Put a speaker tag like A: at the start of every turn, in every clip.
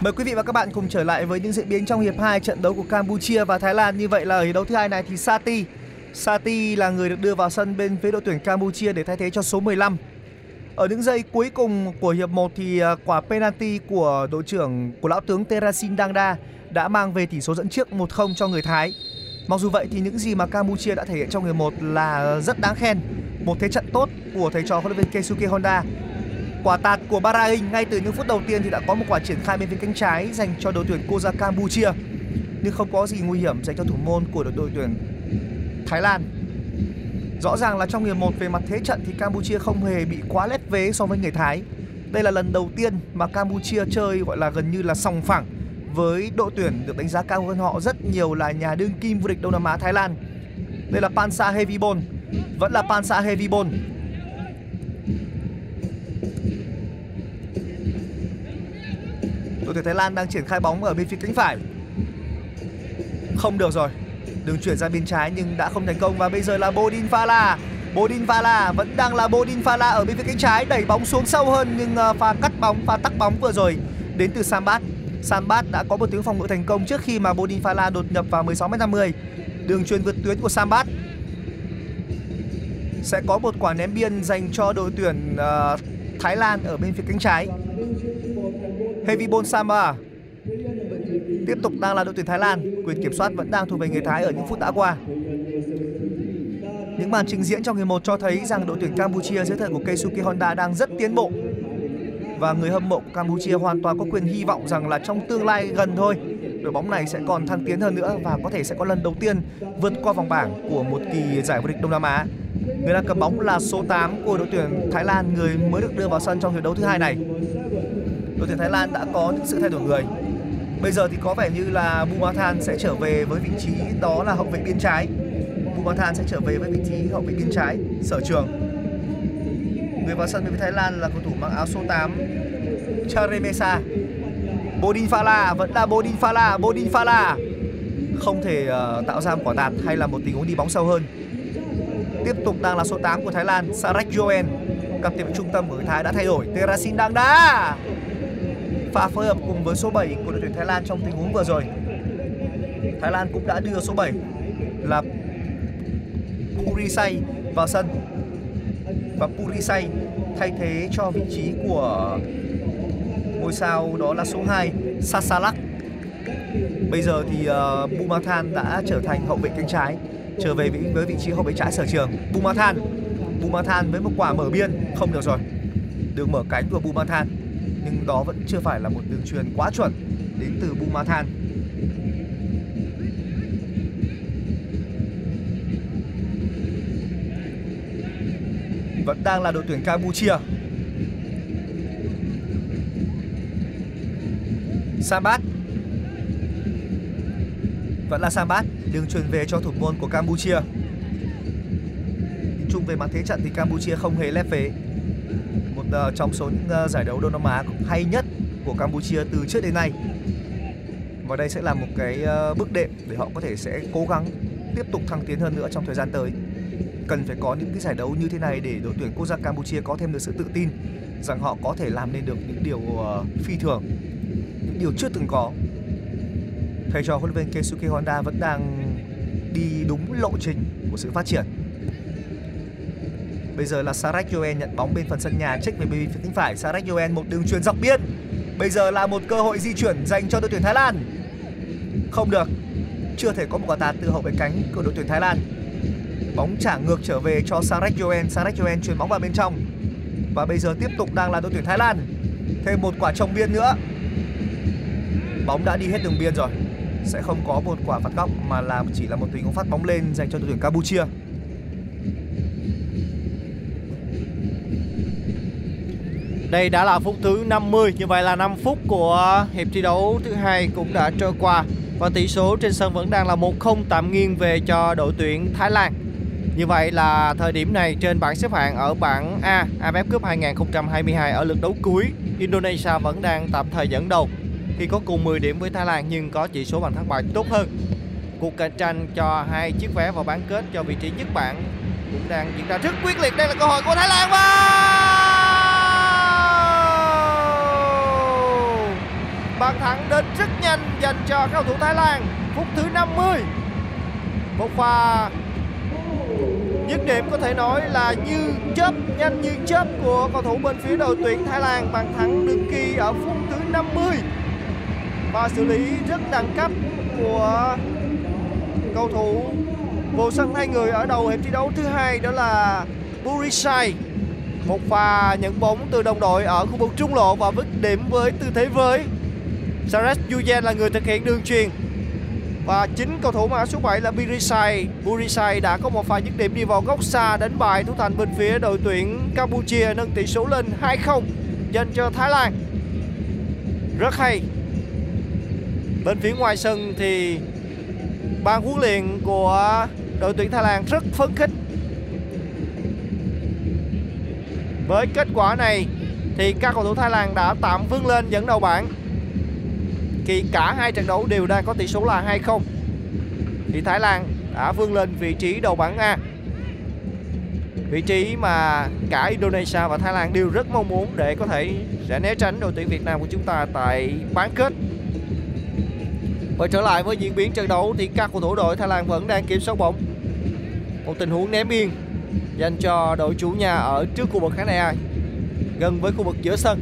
A: Mời quý vị và các bạn cùng trở lại với những diễn biến trong hiệp 2 trận đấu của Campuchia và Thái Lan. Như vậy là ở hiệp đấu thứ hai này thì Sati Sati là người được đưa vào sân bên phía đội tuyển Campuchia để thay thế cho số 15. Ở những giây cuối cùng của hiệp 1 thì à, quả penalty của đội trưởng, của lão tướng Terasin Dangda đã mang về tỷ số dẫn trước 1-0 cho người Thái. Mặc dù vậy thì những gì mà Campuchia đã thể hiện trong hiệp 1 là rất đáng khen. Một thế trận tốt của thầy trò huấn luyện viên Keisuke Honda Quả tạt của Bahrain ngay từ những phút đầu tiên thì đã có một quả triển khai bên phía cánh trái dành cho đội tuyển Koza Campuchia. Nhưng không có gì nguy hiểm dành cho thủ môn của đội, đội tuyển Thái Lan. Rõ ràng là trong hiệp 1 về mặt thế trận thì Campuchia không hề bị quá lép vế so với người Thái. Đây là lần đầu tiên mà Campuchia chơi gọi là gần như là sòng phẳng với đội tuyển được đánh giá cao hơn họ rất nhiều là nhà đương kim vô địch Đông Nam Á Thái Lan. Đây là Pansa Hevibon, vẫn là Pansa Hevibon đội tuyển Thái Lan đang triển khai bóng ở bên phía cánh phải. Không được rồi đường chuyển ra bên trái nhưng đã không thành công và bây giờ là Bodin Fala. Bodin Fala vẫn đang là Bodin Fala ở bên phía cánh trái đẩy bóng xuống sâu hơn nhưng à, pha cắt bóng pha tắc bóng vừa rồi đến từ Sambat Sambat đã có một tiếng phòng ngự thành công trước khi mà Bodin Fala đột nhập vào 16m50 đường truyền vượt tuyến của Sambat sẽ có một quả ném biên dành cho đội tuyển uh, Thái Lan ở bên phía cánh trái. Hevibon Sama tiếp tục đang là đội tuyển Thái Lan quyền kiểm soát vẫn đang thuộc về người Thái ở những phút đã qua những màn trình diễn trong hiệp 1 cho thấy rằng đội tuyển Campuchia dưới thời của Keisuke Honda đang rất tiến bộ và người hâm mộ của Campuchia hoàn toàn có quyền hy vọng rằng là trong tương lai gần thôi đội bóng này sẽ còn thăng tiến hơn nữa và có thể sẽ có lần đầu tiên vượt qua vòng bảng của một kỳ giải vô địch Đông Nam Á. Người đang cầm bóng là số 8 của đội tuyển Thái Lan, người mới được đưa vào sân trong hiệp đấu thứ hai này. Đội tuyển Thái Lan đã có những sự thay đổi người. Bây giờ thì có vẻ như là Bumathan sẽ trở về với vị trí đó là hậu vệ biên trái. Bumathan sẽ trở về với vị trí hậu vệ biên trái, sở trường. Người vào sân với Thái Lan là cầu thủ mang áo số 8 Charemesa. Bodin Fala vẫn là Bodin Fala, Bodin Fala không thể uh, tạo ra một quả tạt hay là một tình huống đi bóng sâu hơn. Tiếp tục đang là số 8 của Thái Lan, Sarek Joen. Cặp tiền vệ trung tâm của người Thái đã thay đổi, Terasin đang đá. Pha phối hợp cùng với số 7 của đội tuyển Thái Lan trong tình huống vừa rồi. Thái Lan cũng đã đưa số 7 là Purisay vào sân và Purisay thay thế cho vị trí của ngôi sao đó là số 2 Sasalak. Bây giờ thì uh, Bumathan đã trở thành hậu vệ cánh trái, trở về với, với vị trí hậu vệ trái sở trường. Bumathan, Bumathan với một quả mở biên không được rồi. Đường mở cánh của Bumathan nhưng đó vẫn chưa phải là một đường truyền quá chuẩn đến từ Bumathan. Vẫn đang là đội tuyển Campuchia. Sambat Vẫn là Sambat, Đường truyền về cho thủ môn của Campuchia Nhìn chung về mặt thế trận thì Campuchia không hề lép vế uh, trong số những uh, giải đấu Đông Nam Á hay nhất của Campuchia từ trước đến nay Và đây sẽ là một cái uh, bước đệm để họ có thể sẽ cố gắng tiếp tục thăng tiến hơn nữa trong thời gian tới cần phải có những cái giải đấu như thế này để đội tuyển quốc gia Campuchia có thêm được sự tự tin rằng họ có thể làm nên được những điều uh, phi thường, những điều chưa từng có. Thầy trò huấn luyện viên Keisuke Honda vẫn đang đi đúng lộ trình của sự phát triển. Bây giờ là Sarek Yoen nhận bóng bên phần sân nhà check về bên phía cánh phải. Sarek Yoen, một đường truyền dọc biên. Bây giờ là một cơ hội di chuyển dành cho đội tuyển Thái Lan. Không được. Chưa thể có một quả tạt từ hậu vệ cánh của đội tuyển Thái Lan. Bóng trả ngược trở về cho Sarek Yoen. Sarek Yoen chuyền bóng vào bên trong. Và bây giờ tiếp tục đang là đội tuyển Thái Lan. Thêm một quả trồng biên nữa. Bóng đã đi hết đường biên rồi. Sẽ không có một quả phạt góc mà là chỉ là một tình huống phát bóng lên dành cho đội tuyển Campuchia.
B: Đây đã là phút thứ 50, như vậy là 5 phút của hiệp thi đấu thứ hai cũng đã trôi qua và tỷ số trên sân vẫn đang là 1-0 tạm nghiêng về cho đội tuyển Thái Lan. Như vậy là thời điểm này trên bảng xếp hạng ở bảng A AFF Cup 2022 ở lượt đấu cuối, Indonesia vẫn đang tạm thời dẫn đầu khi có cùng 10 điểm với Thái Lan nhưng có chỉ số bàn thắng bại tốt hơn. Cuộc cạnh tranh cho hai chiếc vé vào bán kết cho vị trí nhất bảng cũng đang diễn ra rất quyết liệt. Đây là cơ hội của Thái Lan và bàn thắng đến rất nhanh dành cho cầu thủ Thái Lan. Phút thứ 50 một pha dứt điểm có thể nói là như chớp, nhanh như chớp của cầu thủ bên phía đội tuyển Thái Lan. Bàn thắng được ghi ở phút thứ 50 và xử lý rất đẳng cấp của cầu thủ vô sân hai người ở đầu hiệp thi đấu thứ hai, đó là Burisai một pha nhận bóng từ đồng đội ở khu vực trung lộ và vứt điểm với tư thế với. Sares Yuyen là người thực hiện đường truyền. Và chính cầu thủ mã số 7 là Birisai Burisai đã có một pha dứt điểm đi vào góc xa đánh bại thủ thành bên phía đội tuyển Campuchia nâng tỷ số lên 2-0 dành cho Thái Lan. Rất hay. Bên phía ngoài sân thì ban huấn luyện của đội tuyển Thái Lan rất phấn khích. Với kết quả này thì các cầu thủ Thái Lan đã tạm vươn lên dẫn đầu bảng khi cả hai trận đấu đều đang có tỷ số là 2-0 thì Thái Lan đã vươn lên vị trí đầu bảng A. Vị trí mà cả Indonesia và Thái Lan đều rất mong muốn để có thể sẽ né tránh đội tuyển Việt Nam của chúng ta tại bán kết. Quay trở lại với diễn biến trận đấu thì các cầu thủ đội Thái Lan vẫn đang kiểm soát bóng. Một tình huống ném biên dành cho đội chủ nhà ở trước khu vực khán đài gần với khu vực giữa sân.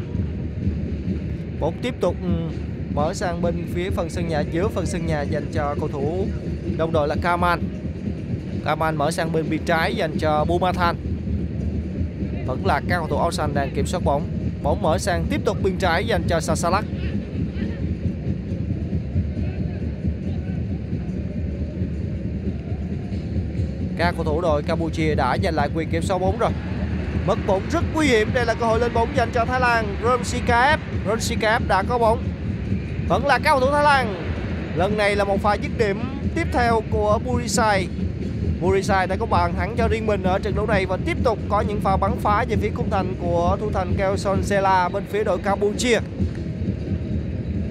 B: Bóng tiếp tục ừ, mở sang bên phía phần sân nhà, giữa phần sân nhà dành cho cầu thủ đồng đội là Kaman. Kaman mở sang bên bên trái dành cho Bumathan. Vẫn là các cầu thủ áo xanh đang kiểm soát bóng. Bóng mở sang tiếp tục bên trái dành cho Sasalak các cầu thủ đội Campuchia đã giành lại quyền kiểm soát bóng rồi. Mất bóng rất nguy hiểm. Đây là cơ hội lên bóng dành cho Thái Lan. Ronsikaev Ronsikaev đã có bóng vẫn là cao thủ Thái Lan. Lần này là một pha dứt điểm tiếp theo của Burisai Burisai đã có bàn thắng cho riêng mình ở trận đấu này và tiếp tục có những pha bắn phá về phía khung thành của thủ thành Kelson Sela bên phía đội Campuchia.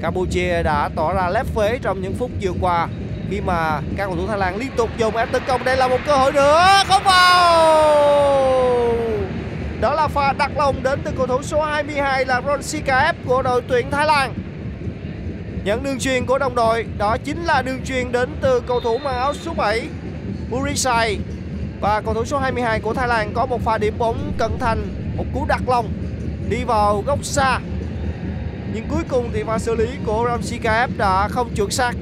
B: Campuchia đã tỏ ra lép phế trong những phút vừa qua, khi mà các cầu thủ Thái Lan liên tục dùng ép tấn công. Đây là một cơ hội nữa, không vào! Đó là pha đặt lòng đến từ cầu thủ số 22 là Ron Ronsikaev của đội tuyển Thái Lan. Nhận đường truyền của đồng đội, Đó chính là đường truyền đến từ cầu thủ mang áo số 7 Burisai Và cầu thủ số 22 của Thái Lan có một pha điểm bóng cận thành, Một cú đặt lòng Đi vào góc xa. Nhưng cuối cùng thì pha xử lý của Ramsey KF đã không chuẩn xác.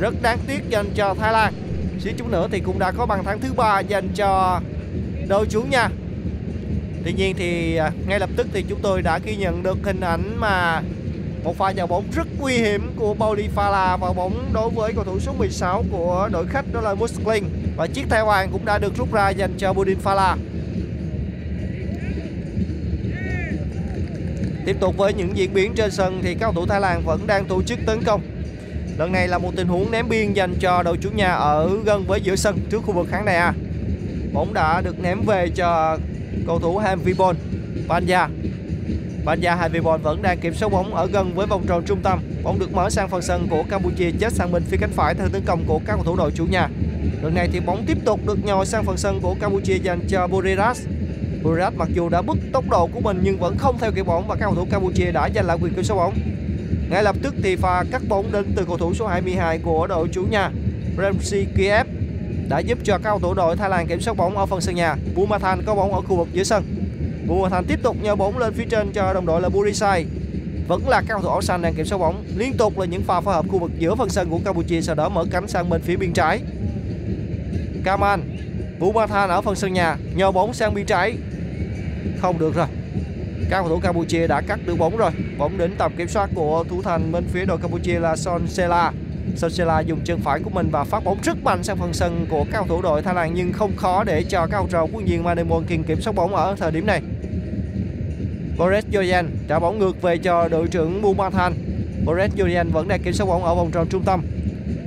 B: Rất đáng tiếc dành cho Thái Lan. Xíu chút nữa thì cũng đã có bàn thắng thứ ba dành cho đội chủ nhà. Tuy nhiên thì à, ngay lập tức thì chúng tôi đã ghi nhận được hình ảnh mà một pha nhào bóng rất nguy hiểm của Pauli Fala vào bóng đối với cầu thủ số 16 của đội khách đó là Musklin và chiếc thẻ vàng cũng đã được rút ra dành cho Budin Fala. Tiếp tục với những diễn biến trên sân thì các cầu thủ Thái Lan vẫn đang tổ chức tấn công. Lần này là một tình huống ném biên dành cho đội chủ nhà ở gần với giữa sân trước khu vực khán đài A. Bóng đã được ném về cho cầu thủ Ham Vibon Banja Havibon vẫn đang kiểm soát bóng ở gần với vòng tròn trung tâm. Bóng được mở sang phần sân của Campuchia chết sang bên phía cánh phải theo tấn công của các cầu thủ đội chủ nhà. Lần này thì bóng tiếp tục được nhồi sang phần sân của Campuchia dành cho Buriras. Buriras mặc dù đã bứt tốc độ của mình nhưng vẫn không theo kịp bóng và các cầu thủ Campuchia đã giành lại quyền kiểm soát bóng. Ngay lập tức thì pha cắt bóng đến từ cầu thủ số 22 của đội chủ nhà, Ramsey Kiev đã giúp cho các cầu thủ đội Thái Lan kiểm soát bóng ở phần sân nhà. Bumathan có bóng ở khu vực giữa sân. Bumathan tiếp tục nhờ bóng lên phía trên cho đồng đội là Burisai. Vẫn là các cầu thủ áo xanh đang kiểm soát bóng. Liên tục là những pha phối hợp khu vực giữa phần sân của Campuchia sau đó mở cánh sang bên phía bên trái. Kaman Bumathan ở phần sân nhà, nhờ bóng sang biên trái. Không được rồi. Các cầu thủ Campuchia đã cắt được bóng rồi. Bóng đến tầm kiểm soát của thủ thành bên phía đội Campuchia là Son Sela. Son Sela dùng chân phải của mình và phát bóng rất mạnh sang phần sân của các cầu thủ đội Thái Lan, nhưng không khó để cho các cầu thủ quân nhiên Manemon King kiểm soát bóng ở thời điểm này. Boris Joyan trả bóng ngược về cho đội trưởng Bumathan. Boris Joyan vẫn đang kiểm soát bóng ở vòng tròn trung tâm.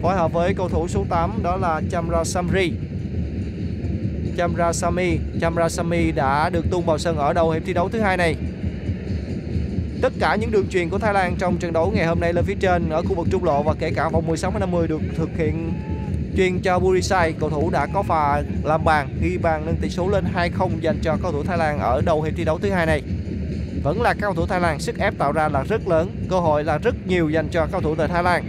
B: Phối hợp với cầu thủ số 8 đó là Chamra Samri. Chamra Sami, Chamra Sami đã được tung vào sân ở đầu hiệp thi đấu thứ hai này. Tất cả những đường truyền của Thái Lan trong trận đấu ngày hôm nay lên phía trên ở khu vực trung lộ và kể cả vòng 16 50 được thực hiện truyền cho Burisai, cầu thủ đã có pha làm bàn ghi bàn nâng tỷ số lên 2-0 dành cho cầu thủ Thái Lan ở đầu hiệp thi đấu thứ hai này. Vẫn là cao thủ Thái Lan, sức ép tạo ra là rất lớn, cơ hội là rất nhiều dành cho cao thủ tại Thái Lan.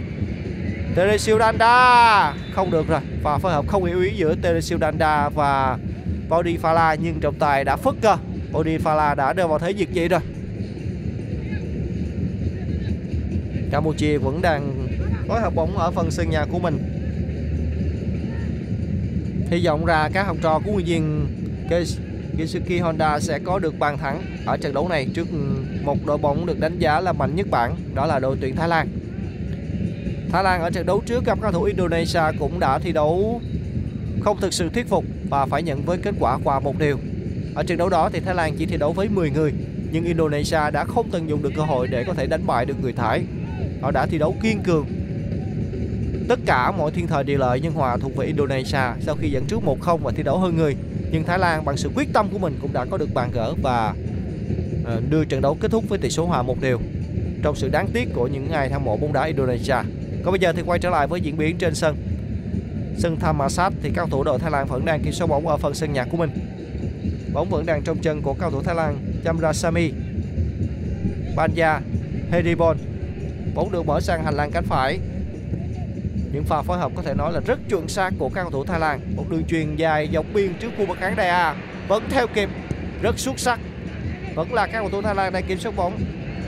B: Teresil Danda không được rồi và phối hợp không hiểu ý giữa Teresil Danda và Body Fala nhưng trọng tài đã phất cơ. Body Fala đã đưa vào thế diệt dị rồi. Campuchia vẫn đang phối hợp bóng ở phần sân nhà của mình. Hy vọng ra các học trò của huấn viên Kisuki Honda sẽ có được bàn thắng ở trận đấu này trước ừ, một đội bóng được đánh giá là mạnh nhất bảng, đó là đội tuyển Thái Lan. Thái Lan ở trận đấu trước gặp các thủ Indonesia cũng đã thi đấu không thực sự thuyết phục và phải nhận với kết quả qua một điều. Ở trận đấu đó thì Thái Lan chỉ thi đấu với 10 người, nhưng Indonesia đã không tận dụng được cơ hội để có thể đánh bại được người Thái. Họ đã thi đấu kiên cường. Tất cả mọi thiên thời địa lợi nhân hòa thuộc về Indonesia sau khi dẫn trước 1-0 và thi đấu hơn người. Nhưng Thái Lan bằng sự quyết tâm của mình cũng đã có được bàn gỡ và ờ, đưa trận đấu kết thúc với tỷ số hòa một đều. trong sự đáng tiếc của những ai hâm mộ bóng đá Indonesia. Còn bây giờ thì quay trở lại với diễn biến trên sân. Sân Thammasat thì các cầu thủ đội Thái Lan vẫn đang kiểm soát bóng ở phần sân nhà của mình. Bóng vẫn đang trong chân của cầu thủ Thái Lan Chamrasamy. Banja, Hedibon. Bóng được mở sang hành lang cánh phải. Những pha phối hợp có thể nói là rất chuẩn xác của các cầu thủ Thái Lan. Một đường truyền dài dọc biên trước khu vực khán đài A vẫn theo kịp, rất xuất sắc. Vẫn là các cầu thủ Thái Lan đang kiểm soát bóng.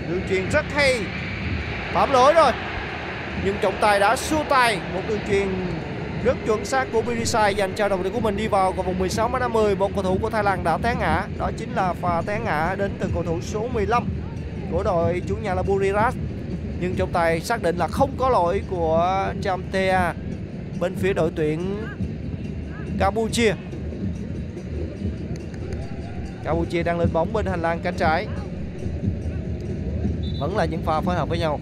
B: Đường truyền rất hay. Phạm lỗi rồi nhưng trọng tài đã xua tay một đường truyền rất chuẩn xác của Birisai dành cho đồng đội của mình đi vào vào vòng 16 m 50 một cầu thủ của Thái Lan đã té ngã đó chính là pha té ngã đến từ cầu thủ số 15 của đội chủ nhà là Buriras nhưng trọng tài xác định là không có lỗi của Chamtea bên phía đội tuyển Campuchia Campuchia đang lên bóng bên hành lang cánh trái vẫn là những pha phối hợp với nhau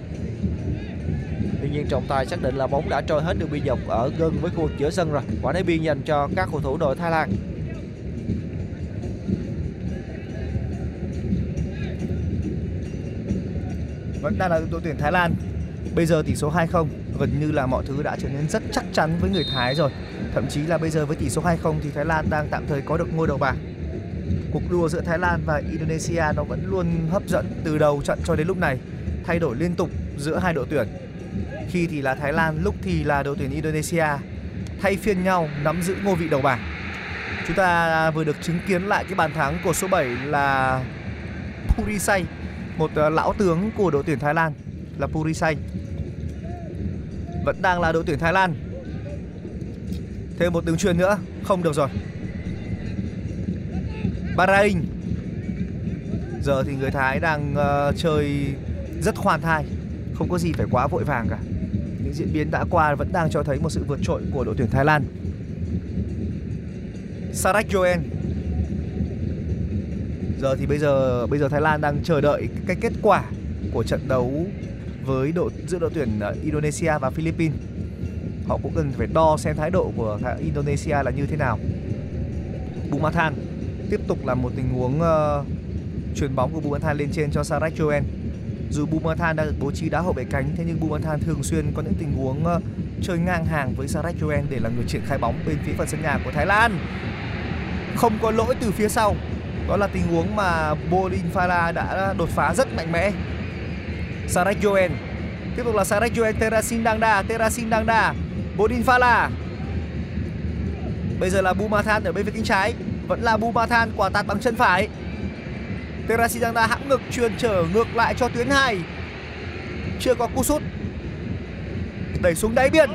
B: Tuy nhiên trọng tài xác định là bóng đã trôi hết đường biên dọc ở gần với khu vực giữa sân rồi. Quả đá biên dành cho các cầu thủ đội Thái Lan.
A: Vẫn đang là đội tuyển Thái Lan. Bây giờ tỷ số 2-0, gần như là mọi thứ đã trở nên rất chắc chắn với người Thái rồi. Thậm chí là bây giờ với tỷ số 2-0 thì Thái Lan đang tạm thời có được ngôi đầu bảng. Cuộc đua giữa Thái Lan và Indonesia nó vẫn luôn hấp dẫn từ đầu trận cho đến lúc này, thay đổi liên tục giữa hai đội tuyển khi thì là Thái Lan, lúc thì là đội tuyển Indonesia thay phiên nhau nắm giữ ngôi vị đầu bảng. Chúng ta vừa được chứng kiến lại cái bàn thắng của số 7 là Purisay một ờ, lão tướng của đội tuyển Thái Lan là Purisay Vẫn đang là đội tuyển Thái Lan. Thêm một đường truyền nữa, không được rồi. Bahrain. Giờ thì người Thái đang uh, chơi rất khoan thai, không có gì phải quá vội vàng cả những diễn biến đã qua vẫn đang cho thấy một sự vượt trội của đội tuyển Thái Lan. Sarak Joen Giờ thì bây giờ bây giờ Thái Lan đang chờ đợi cái kết quả của trận đấu với đội giữa đội tuyển ờ, Indonesia và Philippines. Họ cũng cần phải đo xem thái độ của Indonesia là như thế nào. Bumathan tiếp tục là một tình huống uh, chuyền bóng của Bumathan lên trên cho Sarek Joen dù Bumathan đang được bố trí đá hậu vệ cánh thế nhưng Bumathan thường xuyên có những tình huống uh, chơi ngang hàng với Sarek Joen để là người triển khai bóng bên phía phần sân nhà của Thái Lan. Không có lỗi từ phía sau. Đó là tình huống mà Bodin Fala đã đột phá rất mạnh mẽ. Sarek Joen. Tiếp tục là Sarek Joen Terasin Dangda Terasin Dangda Bodin Fala Bây giờ là Bumathan ở bên phía cánh trái. Vẫn là Bumathan quả tạt bằng chân phải. Terasin Dangda hãm ngực truyền trở ngược lại cho tuyến 2 Chưa có cú sút. Đẩy xuống đáy biên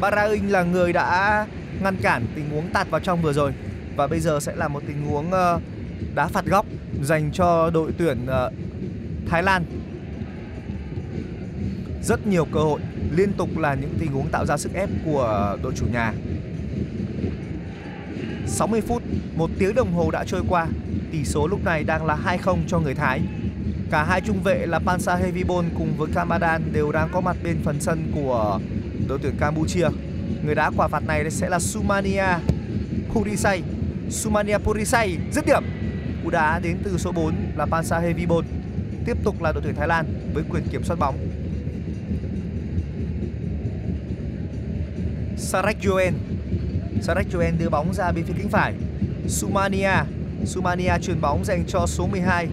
A: Barain là người đã ngăn cản tình huống tạt vào trong vừa rồi. Và bây giờ sẽ là một tình huống uh, đá phạt góc dành cho đội tuyển ờ, Thái Lan. Rất nhiều cơ hội, liên tục là những tình huống tạo ra sức ép của đội chủ nhà. 60 phút, một tiếng đồng hồ đã trôi qua. Tỷ số lúc này đang là 2-0 cho người Thái. Cả hai trung vệ là Pansa Hevibon cùng với Kamadan đều đang có mặt bên phần sân của đội tuyển Campuchia. Người đá quả phạt này sẽ là Sumania Purisai Sumania Purisai dứt điểm cú đá đến từ số 4 là Pansa Hevibon tiếp tục là đội tuyển Thái Lan với quyền kiểm soát bóng. Sarek Joen. Sarek Joen đưa bóng ra bên phía cánh phải. Sumania. Sumania chuyền bóng dành cho số 12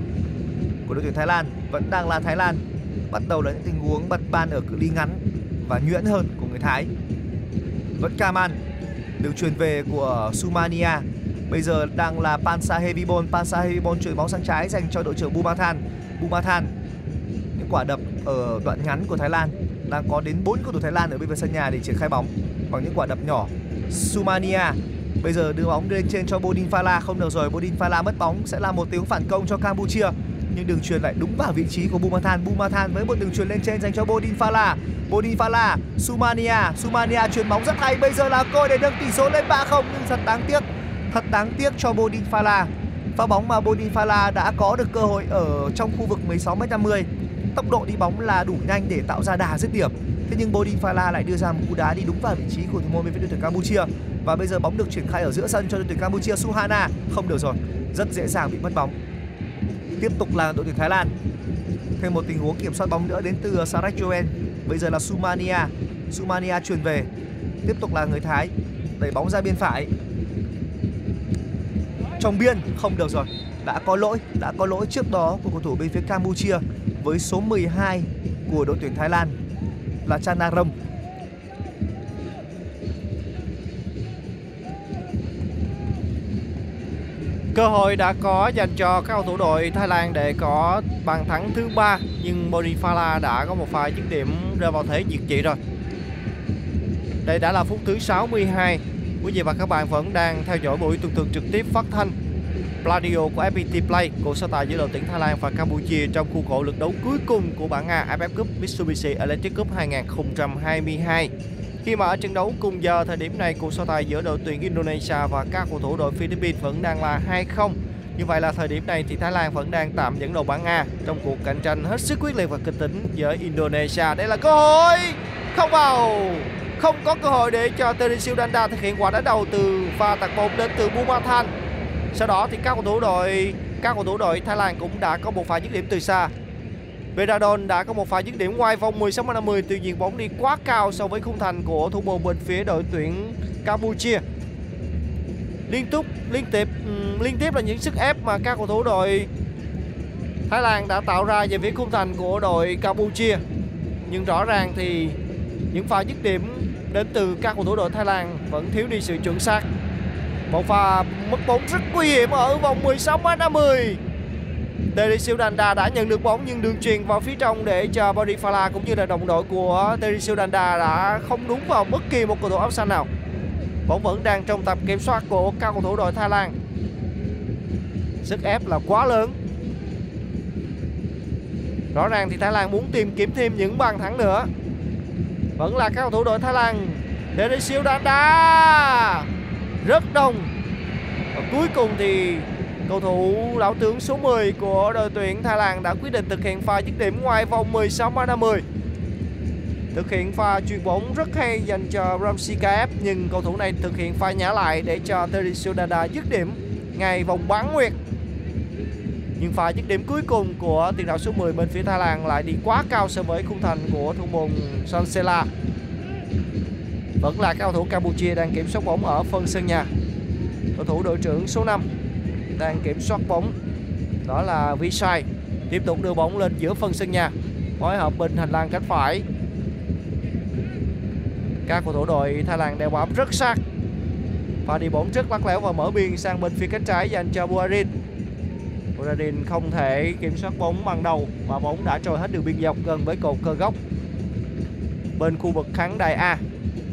A: của đội tuyển Thái Lan, vẫn đang là Thái Lan, bắt đầu là những tình huống bật ban ở cự ly ngắn và nhuyễn hơn của người Thái. Vẫn Kaman đường truyền về của Sumania bây giờ đang là Pansa Heavyball Pansa Heavyball chuyền bóng sang trái dành cho đội trưởng Bumathan Bumathan những quả đập ở đoạn ngắn của Thái Lan đang có đến 4 cầu thủ Thái Lan ở bên phía sân nhà để triển khai bóng bằng những quả đập nhỏ. Sumania bây giờ đưa bóng lên trên cho Bodin Fala không được rồi, Bodin Fala mất bóng sẽ là một tiếng phản công cho Campuchia. Nhưng đường truyền lại đúng vào vị trí của Bumathan. Bumathan với một đường truyền lên trên dành cho Bodin Fala. Bodin Fala, Sumania, Sumania chuyền bóng rất hay. Bây giờ là cơ để nâng tỷ số lên 3-0 nhưng thật đáng tiếc. Thật đáng tiếc cho Bodin Fala. Pha bóng mà Bodin Fala đã có được cơ hội ở trong khu vực 16m50 tốc độ đi bóng là đủ nhanh để tạo ra đà dứt điểm. Thế nhưng Bodin Fala lại đưa ra một cú đá đi đúng vào vị trí của thủ môn bên phía đội tuyển Campuchia. Và bây giờ bóng được triển khai ở giữa sân cho đội tuyển Campuchia Suhana. Không được rồi, rất dễ dàng bị mất bóng. Tiếp tục là đội tuyển Thái Lan. Thêm một tình huống kiểm soát bóng nữa đến từ Sarach Joen. Bây giờ là Sumania. Sumania truyền về. Tiếp tục là người Thái. Đẩy bóng ra biên phải trong biên, không được rồi đã có lỗi, đã có lỗi trước đó của cầu thủ bên phía Campuchia với số 12 của đội tuyển Thái Lan là Chanarong.
B: Cơ hội đã có dành cho các cầu thủ đội Thái Lan để có bàn thắng thứ ba, nhưng Bonifala đã có một pha dứt điểm rơi vào thế diệt trị rồi. Đây đã là phút thứ 62. Quý vị và các bạn vẫn đang theo dõi buổi tường thuật trực tiếp phát thanh Pladio của FPT Play, cuộc so tài giữa đội tuyển Thái Lan và Campuchia trong khuôn khổ lượt đấu cuối cùng của bảng A AFF Cup Mitsubishi Electric Cup 2022. Khi mà ở trận đấu cùng giờ thời điểm này cuộc so tài giữa đội tuyển Indonesia và các cầu thủ đội Philippines vẫn đang là 2-0. Như vậy là thời điểm này thì Thái Lan vẫn đang tạm dẫn đầu bảng A trong cuộc cạnh tranh hết sức quyết liệt và kịch tính với Indonesia. Đây là cơ hội không vào không có cơ hội để cho Teresio Danda thực hiện quả đá đầu từ pha tạt bóng đến từ Bumathan sau đó thì các cầu thủ đội, các cầu thủ đội Thái Lan cũng đã có một pha dứt điểm từ xa. Veradon đã có một pha dứt điểm ngoài vòng 16 m 50 tuy nhiên bóng đi quá cao so với khung thành của thủ môn bên phía đội tuyển Campuchia. Liên tục, liên tiếp liên tiếp là những sức ép mà các cầu thủ đội Thái Lan đã tạo ra về phía khung thành của đội Campuchia. Nhưng rõ ràng thì những pha dứt điểm đến từ các cầu thủ đội Thái Lan vẫn thiếu đi sự chuẩn xác. Một pha mất bóng rất nguy hiểm ở vòng 16 m 50. Teresio Danda đã nhận được bóng nhưng đường truyền vào phía trong để cho Bodifala cũng như là đồng đội của Teresio Danda đã không đúng vào bất kỳ một cầu thủ áo xanh nào. Bóng vẫn đang trong tập kiểm soát của các cầu thủ đội Thái Lan. Sức ép là quá lớn. Rõ ràng thì Thái Lan muốn tìm kiếm thêm những bàn thắng nữa. Vẫn là các cầu thủ đội Thái Lan. Teresio đá rất đông. Và cuối cùng thì cầu thủ lão tướng số 10 của đội tuyển Thái Lan đã quyết định thực hiện pha dứt điểm ngoài vòng 16 m 50 thực hiện pha chuyền bóng rất hay dành cho Ramsey KF nhưng cầu thủ này thực hiện pha nhả lại để cho Teresio Dada dứt điểm ngay vòng bán nguyệt nhưng pha dứt điểm cuối cùng của tiền đạo số 10 bên phía Thái Lan lại đi quá cao so với khung thành của thủ môn Sansela Vẫn là các cầu thủ Campuchia đang kiểm soát bóng ở phân sân nhà. Cầu thủ đội trưởng số 5 đang kiểm soát bóng. Đó là Visai. Tiếp tục đưa bóng lên giữa phân sân nhà. Phối hợp bên hành lang cánh phải. Các cầu thủ đội Thái Lan đeo bám rất sát. Và đi bóng rất lắc lẻo và mở biên sang bên phía cánh trái dành cho Buarin. Buarin không thể kiểm soát bóng bằng đầu và bóng đã trôi hết đường biên dọc gần với cột cơ góc. Bên khu vực khán đài A,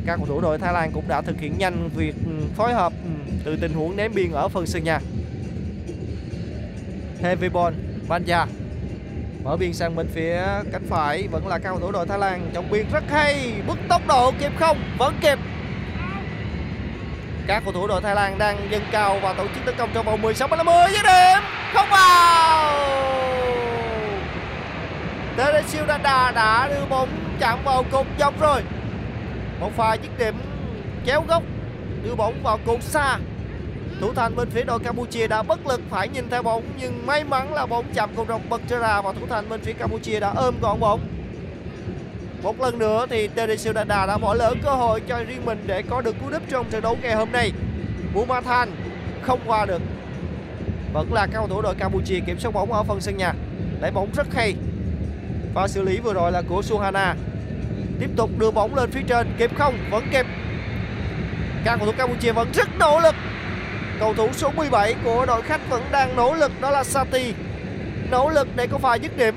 B: các cầu thủ đội Thái Lan cũng đã thực hiện nhanh việc ừ, phối hợp ừ, từ tình huống ném biên ở phần sân nhà. Heavy ball, Banja mở biên sang bên phía cánh phải vẫn là cao thủ đội Thái Lan trong biên rất hay bước tốc độ kịp không vẫn kịp các cầu thủ đội Thái Lan đang dâng cao và tổ chức tấn công trong vòng 16 50 với điểm. Không vào. Teresio Dada đã đưa bóng chạm vào cột dọc rồi. Một pha dứt điểm chéo góc, đưa bóng vào cột xa. Thủ thành bên phía đội Campuchia đã bất lực, phải nhìn theo bóng, nhưng may mắn là bóng chạm cột rộng bật ra và thủ thành bên phía Campuchia đã ôm gọn bóng một lần nữa thì Teresio Dada đã bỏ lỡ cơ hội cho riêng mình để có được cú đúp trong trận đấu ngày hôm nay. Bumathan không qua được. Vẫn là các cầu thủ đội Campuchia kiểm soát bóng ở phần sân nhà. Đẩy bóng rất hay. Và xử lý vừa rồi là của Suhana. Tiếp tục đưa bóng lên phía trên, kịp không, vẫn kịp. Các cầu thủ Campuchia vẫn rất nỗ lực. Cầu thủ số 17 của đội khách vẫn đang nỗ lực, đó là Sati. Nỗ lực để có pha dứt điểm.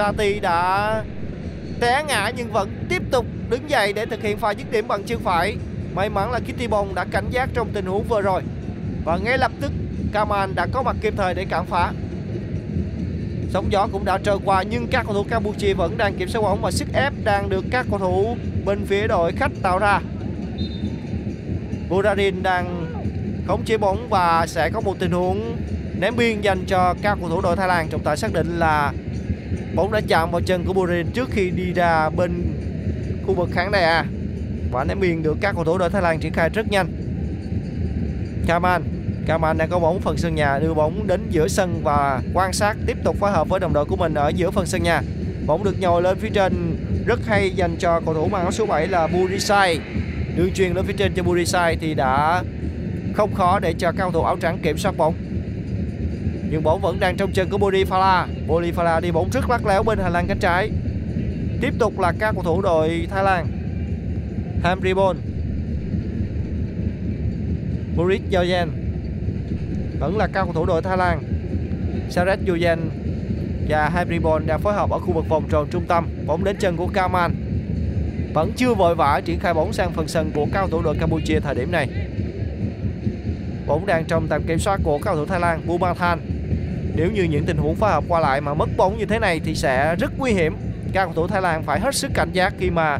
B: Sati đã té ngã nhưng vẫn tiếp tục đứng dậy để thực hiện pha dứt điểm bằng chân phải. May mắn là Kitty Bong đã cảnh giác trong tình huống vừa rồi. Và ngay lập tức, Kaman đã có mặt kịp thời để cản phá. Sóng gió cũng đã trôi qua nhưng các cầu thủ Campuchia vẫn đang kiểm soát bóng và sức ép đang được các cầu thủ bên phía đội khách tạo ra. Burarin đang khống chế bóng và sẽ có một tình huống ném biên dành cho các cầu thủ đội Thái Lan. Trọng tài xác định là bóng đã chạm vào chân của Burarin trước khi đi ra bên khu vực khán đài A. Và ném biên được các cầu thủ đội Thái Lan triển khai rất nhanh. Kaman Kaman đang có bóng phần sân nhà, đưa bóng đến giữa sân và quan sát, tiếp tục phối hợp với đồng đội của mình ở giữa phần sân nhà. Bóng được nhồi lên phía trên, rất hay dành cho cầu thủ mang áo số 7 là Burisai đường truyền lên phía trên cho Burisai thì đã không khó để cho cao thủ áo trắng kiểm soát bóng nhưng bóng vẫn đang trong chân của Bodifala Bodifala đi bóng rất lắc léo bên hành lang cánh trái. Tiếp tục là các cầu thủ đội Thái Lan. Hamribon Boris Yoyen vẫn là cao cầu thủ đội Thái Lan. Saret Yoyen và Hamribon đang phối hợp ở khu vực vòng tròn trung tâm. Bóng đến chân của Kaman. Vẫn chưa vội vã triển khai bóng sang phần sân của cao thủ đội Campuchia thời điểm này. Bóng đang trong tầm kiểm soát của cao thủ Thái Lan, Bumathan. Nếu như những tình huống phối hợp qua lại mà mất bóng như thế này thì sẽ rất nguy hiểm. Các cầu thủ Thái Lan phải hết sức cảnh giác khi mà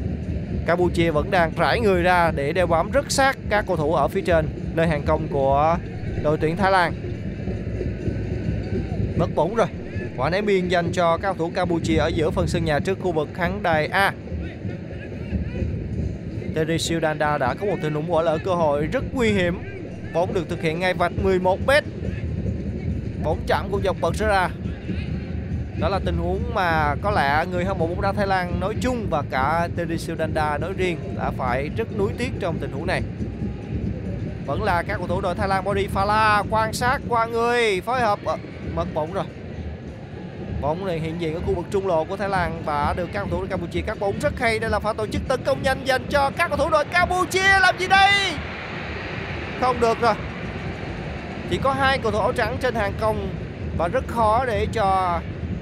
B: Campuchia vẫn đang rải người ra để đeo bám rất sát các cầu thủ ở phía trên nơi hàng công của đội tuyển Thái Lan. Mất bóng rồi. Quả ném biên dành cho các cầu thủ Campuchia ở giữa phần sân nhà trước khu vực khán đài A. Teresio Danda đã có một tình huống bỏ lỡ cơ hội rất nguy hiểm. Bóng được thực hiện ngay vạch 11 m. Bóng chạm của dọc bật ra. Đó là tình huống mà có lẽ người hâm mộ bóng đá Thái Lan nói chung và cả Teresio Danda nói riêng đã phải rất nuối tiếc trong tình huống này. Vẫn là các cầu thủ đội Thái Lan body Fala quan sát qua người phối hợp à, mất bóng rồi. Bóng này hiện diện ở khu vực trung lộ của Thái Lan và được các cầu thủ đội Campuchia cắt bóng rất hay. Đây là pha tổ chức tấn công nhanh dành cho các cầu thủ đội Campuchia làm gì đây? Không được rồi. Chỉ có hai cầu thủ áo trắng trên hàng công và rất khó để cho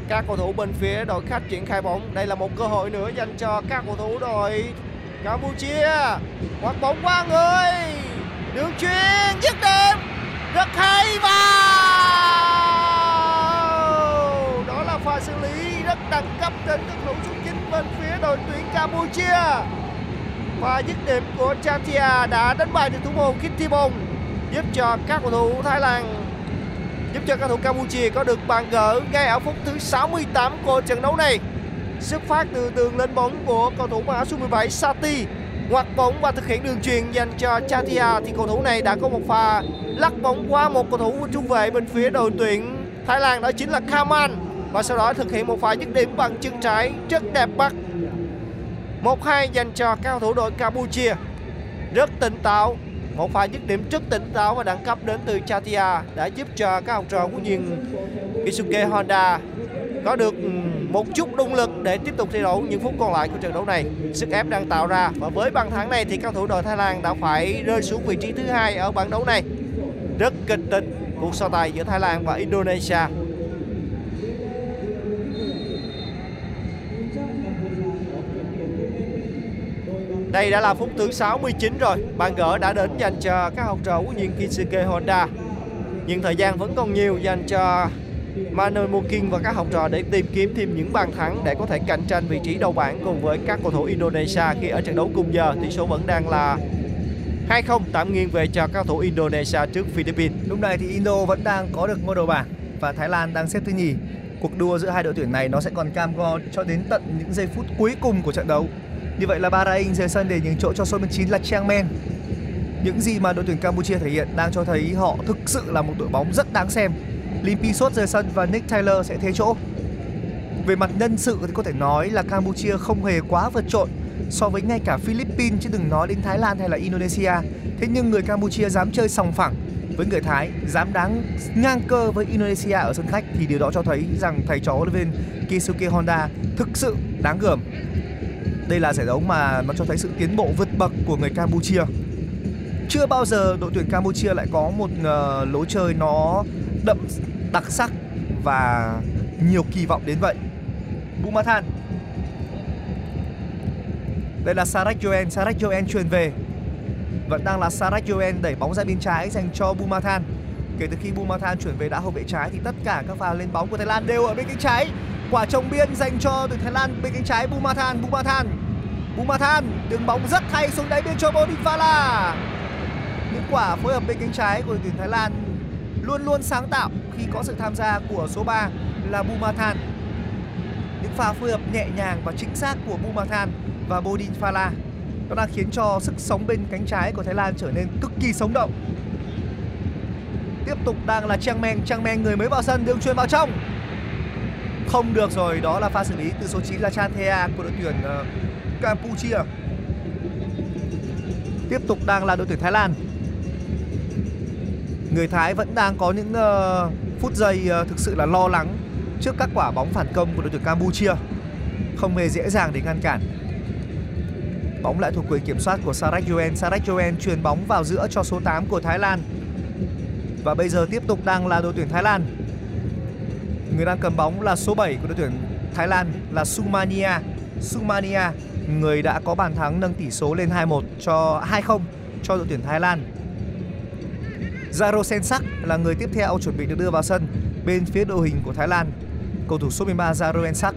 B: các cầu thủ bên phía đội khách triển khai bóng. Đây là một cơ hội nữa dành cho các cầu thủ đội Campuchia. Quạt bóng qua người. Đường chuyền dứt điểm. Rất hay vào. Đó là pha xử lý rất đẳng cấp trên các thủ số 9 bên phía đội tuyển Campuchia. Và dứt điểm của Chantia đã đánh bại được thủ môn Kittibong giúp cho các cầu thủ Thái Lan. Giúp cho các thủ Campuchia có được bàn gỡ ngay ở phút thứ 68 của trận đấu này. Xuất phát từ đường lên bóng của cầu thủ mang áo số 17 Sati. Ngoặt bóng và thực hiện đường truyền dành cho Chatia. Thì cầu thủ này đã có một pha lắc bóng qua một cầu thủ trung vệ bên phía đội tuyển Thái Lan đó chính là Kaman. Và sau đó thực hiện một pha dứt điểm bằng chân trái rất đẹp mắt. 1-2 dành cho cao thủ đội Campuchia. Rất tỉnh táo, một pha dứt điểm rất tỉnh táo và đẳng cấp đến từ Chatia đã giúp cho các học trò của Duyên Kisuke Honda có được ừ, một chút động lực để tiếp tục thi đấu những phút còn lại của trận đấu này. Sức ép đang tạo ra và với bàn thắng này thì cầu thủ đội Thái Lan đã phải rơi xuống vị trí thứ hai ở bảng đấu này. Rất kịch tính cuộc so tài giữa Thái Lan và Indonesia. Đây đã là phút thứ 69 rồi. Bàn gỡ đã đến dành cho các học trò của Duyên Kisuke Honda. Nhưng thời gian vẫn còn nhiều dành cho Manuel Mukin và các học trò để tìm kiếm thêm những bàn thắng để có thể cạnh tranh vị trí đầu bảng cùng với các cầu thủ Indonesia khi ở trận đấu cùng giờ tỷ số vẫn đang là 2-0 tạm nghiêng về cho các cầu thủ Indonesia trước Philippines.
A: Lúc này thì Indo vẫn đang có được ngôi đầu bảng và Thái Lan đang xếp thứ nhì. Cuộc đua giữa hai đội tuyển này nó sẽ còn cam go cho đến tận những giây phút cuối cùng của trận đấu. Như vậy là Bahrain rời sân để nhường chỗ cho số 19 là Chiang Men. Những gì mà đội tuyển Campuchia thể hiện đang cho thấy họ thực sự là một đội bóng rất đáng xem. Lim Pisot rời sân và Nick Taylor sẽ thế chỗ. Về mặt nhân sự thì có thể nói là Campuchia không hề quá vượt trội so với ngay cả Philippines chứ đừng nói đến Thái Lan hay là Indonesia. Thế nhưng người Campuchia dám chơi sòng phẳng với người Thái, dám đáng ngang cơ với Indonesia ở sân khách thì điều đó cho thấy rằng thầy trò huấn luyện viên Keisuke Honda thực sự đáng gờm. Đây là giải đấu mà nó cho thấy sự tiến bộ vượt bậc của người Campuchia. Chưa bao giờ đội tuyển Campuchia lại có một uh, lối chơi nó đậm đặc sắc và nhiều kỳ vọng đến vậy. Bumathan đây là Sarek Joen, Sarek Joen truyền về Vẫn đang là Sarek Joen đẩy bóng ra bên trái dành cho Bumathan Kể từ khi Bumathan chuyển về đá hậu vệ trái thì tất cả các pha lên bóng của Thái Lan đều ở bên cánh trái. Quả trồng biên dành cho đội Thái Lan bên cánh trái Bumathan, Bumathan Bumathan. Đường bóng rất hay xuống đáy biên cho Bodinvala Những quả phối hợp bên cánh trái của đội tuyển Thái Lan luôn luôn sáng tạo khi có sự tham gia của số 3 là Bumathan. Những pha phối hợp nhẹ nhàng và chính xác của Bumathan và Bodinvala nó khiến cho sức sống bên cánh trái của Thái Lan trở nên cực kỳ sống động tiếp tục đang là Trang Men Trang Men người mới vào sân đường truyền vào trong. Không được rồi đó là pha xử lý từ số 9 là Chanthea của đội tuyển uh, Campuchia. Tiếp tục đang là đội tuyển Thái Lan. Người Thái vẫn đang có những uh, phút giây uh, thực sự là lo lắng trước các quả bóng phản công của đội tuyển Campuchia. Không hề dễ dàng để ngăn cản. Bóng lại thuộc quyền kiểm soát của Sarak Yuen Sarak Yuen truyền bóng vào giữa cho số 8 của Thái Lan. Và bây giờ tiếp tục đang là đội tuyển Thái Lan. Người đang cầm bóng là số 7 của đội tuyển Thái Lan là Sumania. Sumania, người đã có bàn thắng nâng tỷ số lên 2-1 cho 2-0 cho đội tuyển Thái Lan. Zaro Sensak là người tiếp theo chuẩn bị được đưa vào sân bên phía đội hình của Thái Lan. Cầu thủ số 13 Zaro Sensak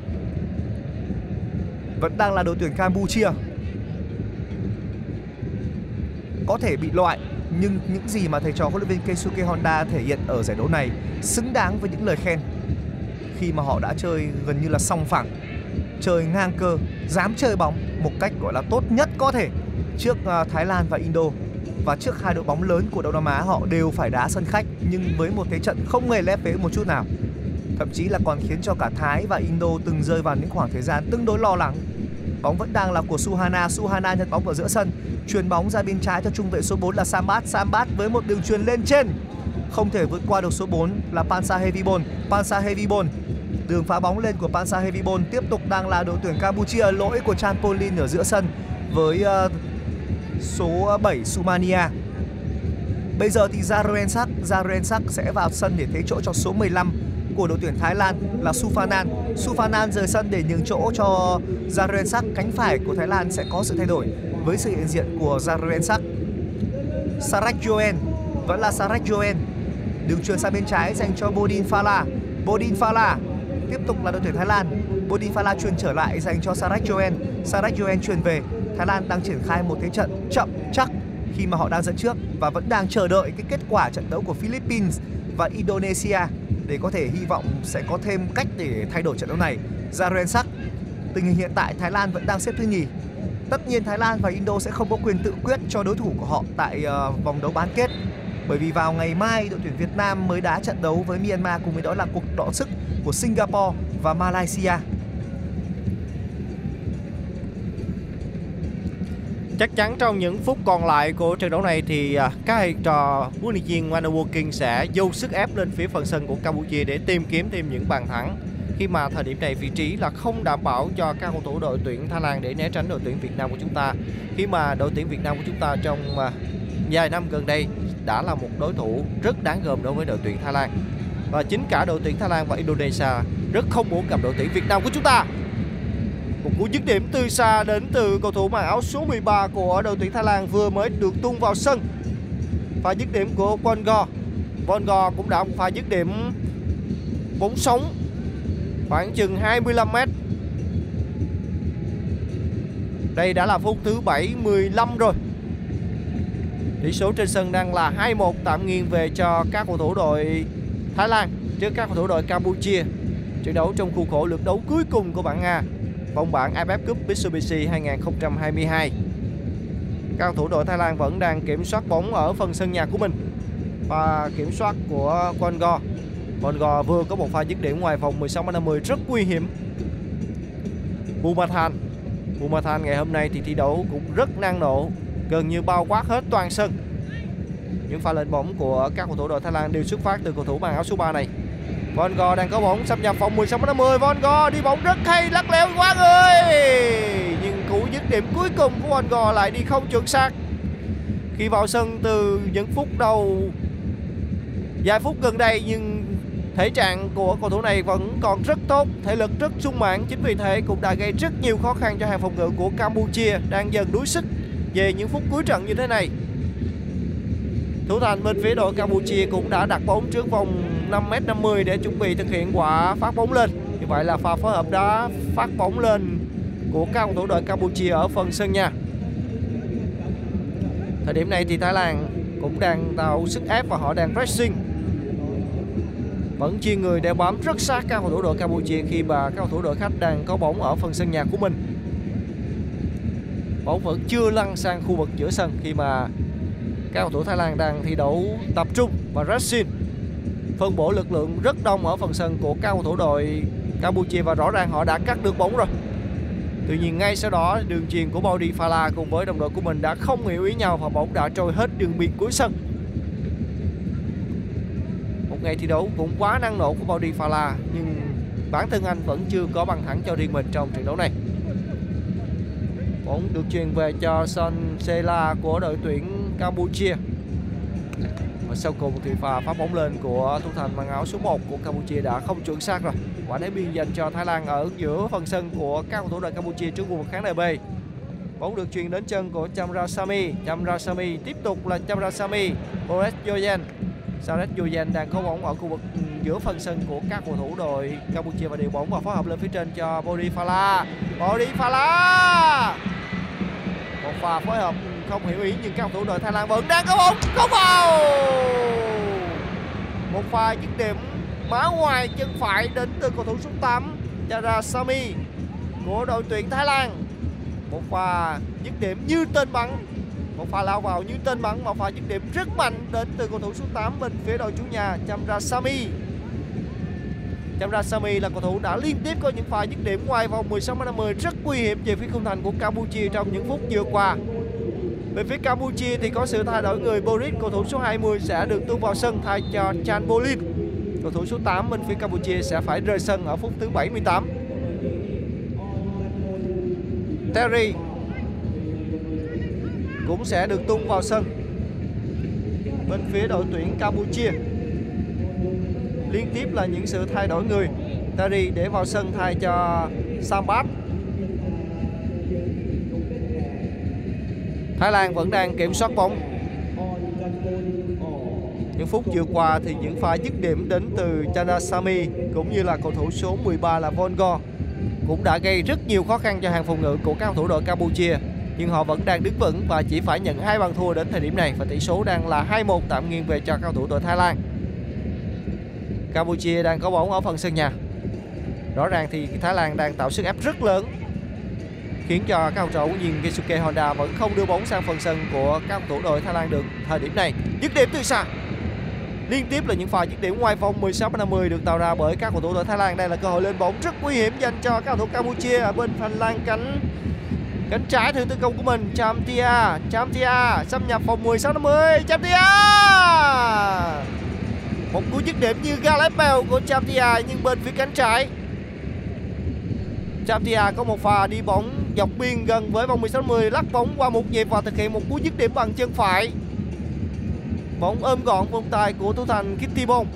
A: vẫn đang là đội tuyển Campuchia có thể bị loại nhưng những gì mà thầy trò huấn luyện viên Keisuke Honda thể hiện ở giải đấu này xứng đáng với những lời khen. Khi mà họ đã chơi gần như là song phẳng, chơi ngang cơ, dám chơi bóng một cách gọi là tốt nhất có thể trước à, Thái Lan và Indo. Và trước hai đội bóng lớn của Đông Nam Á, họ đều phải đá sân khách, nhưng với một thế trận không hề lép vế một chút nào. Thậm chí là còn khiến cho cả Thái và Indo từng rơi vào những khoảng thời gian tương đối lo lắng bóng vẫn đang là của Suhana Suhana nhận bóng ở giữa sân Chuyền bóng ra bên trái cho trung vệ số 4 là Sambat. Sambat với một đường truyền lên trên. Không thể vượt qua được số 4 là Pansa Hevibon. Pansa Hevibon. Đường phá bóng lên của Pansa Hevibon tiếp tục đang là đội tuyển Campuchia. Lỗi của Chanpolin ở giữa sân với uh, số 7 Sumania. Bây giờ thì Zaruensak, Zaruensak sẽ vào sân để thế chỗ cho số 15 của đội tuyển Thái Lan là Sufanan. Sufanan rời sân để nhường chỗ cho Zaruensak, cánh phải của Thái Lan sẽ có sự thay đổi với sự hiện diện của Zarensak. Sarak Joen vẫn là Sarak Joen. Đường truyền sang bên trái dành cho Bodin Phala. Bodin Phala tiếp tục là đội tuyển Thái Lan. Bodin Phala truyền trở lại dành cho Sarak Joen. Sarak Joen truyền về. Thái Lan đang triển khai một thế trận chậm chắc khi mà họ đang dẫn trước và vẫn đang chờ đợi cái kết quả trận đấu của Philippines và Indonesia để có thể hy vọng sẽ có thêm cách để thay đổi trận đấu này. Zarensak Tình hình hiện tại Thái Lan vẫn đang xếp thứ nhì Tất nhiên Thái Lan và Indo sẽ không có quyền tự quyết cho đối thủ của họ tại uh, vòng đấu bán kết bởi vì vào ngày mai đội tuyển Việt Nam mới đá trận đấu với Myanmar cùng với đó là cuộc đọ sức của Singapore và Malaysia.
B: Chắc chắn trong những phút còn lại của trận đấu này thì à, các thầy trò huấn luyện viên Wano King sẽ dâu sức ép lên phía phần sân của Campuchia để tìm kiếm thêm những bàn thắng. Khi mà thời điểm này vị trí là không đảm bảo cho các cầu thủ đội tuyển Thái Lan để né tránh đội tuyển Việt Nam của chúng ta. Khi mà đội tuyển Việt Nam của chúng ta trong à, vài năm gần đây đã là một đối thủ rất đáng gờm đối với đội tuyển Thái Lan. Và chính cả đội tuyển Thái Lan và Indonesia rất không muốn gặp đội tuyển Việt Nam của chúng ta một cú dứt điểm từ xa đến từ cầu thủ mang áo số 13 của đội tuyển Thái Lan vừa mới được tung vào sân. Pha dứt điểm của Vongo. Vongo cũng đã pha dứt điểm bóng sống khoảng chừng 25 mét. Đây đã là phút thứ 7-15 rồi. Tỷ số trên sân đang là 2-1 tạm nghiêng về cho các cầu thủ đội Thái Lan trước các cầu thủ đội Campuchia. Trận đấu trong khuôn khổ lượt đấu cuối cùng của bảng A vòng bảng AFF Cup Mitsubishi 2022. Các cầu thủ đội Thái Lan vẫn đang kiểm soát bóng ở phần sân nhà của mình và kiểm soát của Congo. Congo vừa có một pha dứt điểm ngoài vòng 16 50 rất nguy hiểm. Bumathan Bumathan ngày hôm nay thì thi đấu cũng rất năng nổ, gần như bao quát hết toàn sân. Những pha lên bóng của các cầu thủ đội Thái Lan đều xuất phát từ cầu thủ mang áo số 3 này. Von Gogh đang có bóng, xâm nhập vòng 16 50 Von Gogh đi bóng rất hay, lắc léo quá người. Nhưng cú dứt điểm cuối cùng của Von Gogh lại đi không chuẩn xác. Khi vào sân từ những phút đầu, vài phút gần đây, nhưng thể trạng của cầu thủ này vẫn còn rất tốt. Thể lực rất sung mãn, chính vì thế cũng đã gây rất nhiều khó khăn cho hàng phòng ngự của Campuchia đang dần đuối sức về những phút cuối trận như thế này. Thủ thành bên phía đội Campuchia cũng đã đặt bóng trước vòng 5m50 để chuẩn bị thực hiện quả phát bóng lên. Như vậy là pha phối hợp đá phát bóng lên của các cầu thủ đội Campuchia ở phần sân nhà. Thời điểm này thì Thái Lan cũng đang tạo sức ép và họ đang pressing. Vẫn chia người đeo bám rất sát các cầu thủ đội Campuchia khi mà các cầu thủ đội khách đang có bóng ở phần sân nhà của mình. Bóng vẫn chưa lăn sang khu vực giữa sân khi mà các cầu thủ Thái Lan đang thi đấu tập trung và pressing phân bổ lực lượng rất đông ở phần sân của các cầu thủ đội Campuchia và rõ ràng họ đã cắt được bóng rồi. Tuy nhiên ngay sau đó, đường truyền của Body Fala cùng với đồng đội của mình đã không hiểu ý nhau và bóng đã trôi hết đường biên cuối sân. Một ngày thi đấu cũng quá năng nổ của Body Fala, nhưng bản thân anh vẫn chưa có bằng thắng cho riêng mình trong trận đấu này. Bóng được truyền về cho Son Sela của đội tuyển Campuchia và sau cùng thì pha phát bóng lên của thủ thành mang áo số 1 của Campuchia đã không chuẩn xác rồi. Quả đá biên dành cho Thái Lan ở giữa phần sân của các cầu thủ đội Campuchia trước khu vực khán đài B. Bóng được truyền đến chân của Chamrasamy. Chamrasamy tiếp tục là Chamrasamy. Boris Yoyen Saret Yoyen đang có bóng ở khu vực giữa phần sân của các cầu thủ đội Campuchia và điều bóng và phối hợp lên phía trên cho Bodifala Bodifala một pha phối hợp không hiểu ý, nhưng các cầu thủ đội Thái Lan vẫn đang có bóng không vào một pha dứt điểm má ngoài chân phải đến từ cầu thủ số 8 Chara Sami của đội tuyển Thái Lan. Một pha dứt điểm như tên bắn, một pha lao vào như tên bắn, một pha dứt điểm rất mạnh đến từ cầu thủ số 8 bên phía đội chủ nhà Chamra Sami Chamra Sami là cầu thủ đã liên tiếp có những pha dứt điểm ngoài vòng 16 50 rất nguy hiểm về phía khung thành của Campuchia trong những phút vừa qua về phía Campuchia thì có sự thay đổi người Boris, cầu thủ số 20 sẽ được tung vào sân thay cho Chan Bolin. Cầu thủ số 8 bên phía Campuchia sẽ phải rời sân ở phút thứ 78. Terry cũng sẽ được tung vào sân bên phía đội tuyển Campuchia. Liên tiếp là những sự thay đổi người. Terry để vào sân thay cho Sambat Thái Lan vẫn đang kiểm soát bóng những phút vừa qua thì những pha dứt điểm đến từ Chanasami cũng như là cầu thủ số 13 là Vongo cũng đã gây rất nhiều khó khăn cho hàng phòng ngự của các cầu thủ đội Campuchia nhưng họ vẫn đang đứng vững và chỉ phải nhận hai bàn thua đến thời điểm này và tỷ số đang là 2-1 tạm nghiêng về cho các cầu thủ đội Thái Lan. Campuchia đang có bóng ở phần sân nhà. Rõ ràng thì Thái Lan đang tạo sức ép rất lớn khiến cho các cầu thủ nhìn Keisuke Honda vẫn không đưa bóng sang phần sân của các cầu thủ đội Thái Lan được thời điểm này. Dứt điểm từ xa. Liên tiếp là những pha dứt điểm ngoài vòng 16 50 được tạo ra bởi các cầu thủ đội Thái Lan. Đây là cơ hội lên bóng rất nguy hiểm dành cho các cầu thủ Campuchia ở bên phanh lan cánh Cánh trái thử tấn công của mình Chamtia Chamtia xâm nhập vòng 16 50 Chamtia Một cú dứt điểm như Gareth của Chamtia nhưng bên phía cánh trái Chamtia có một pha đi bóng dọc biên gần với vòng 16/10 lắc bóng qua một nhịp và thực hiện một cú dứt điểm bằng chân phải. Bóng ôm gọn vòng tay của thủ thành Kitty Bong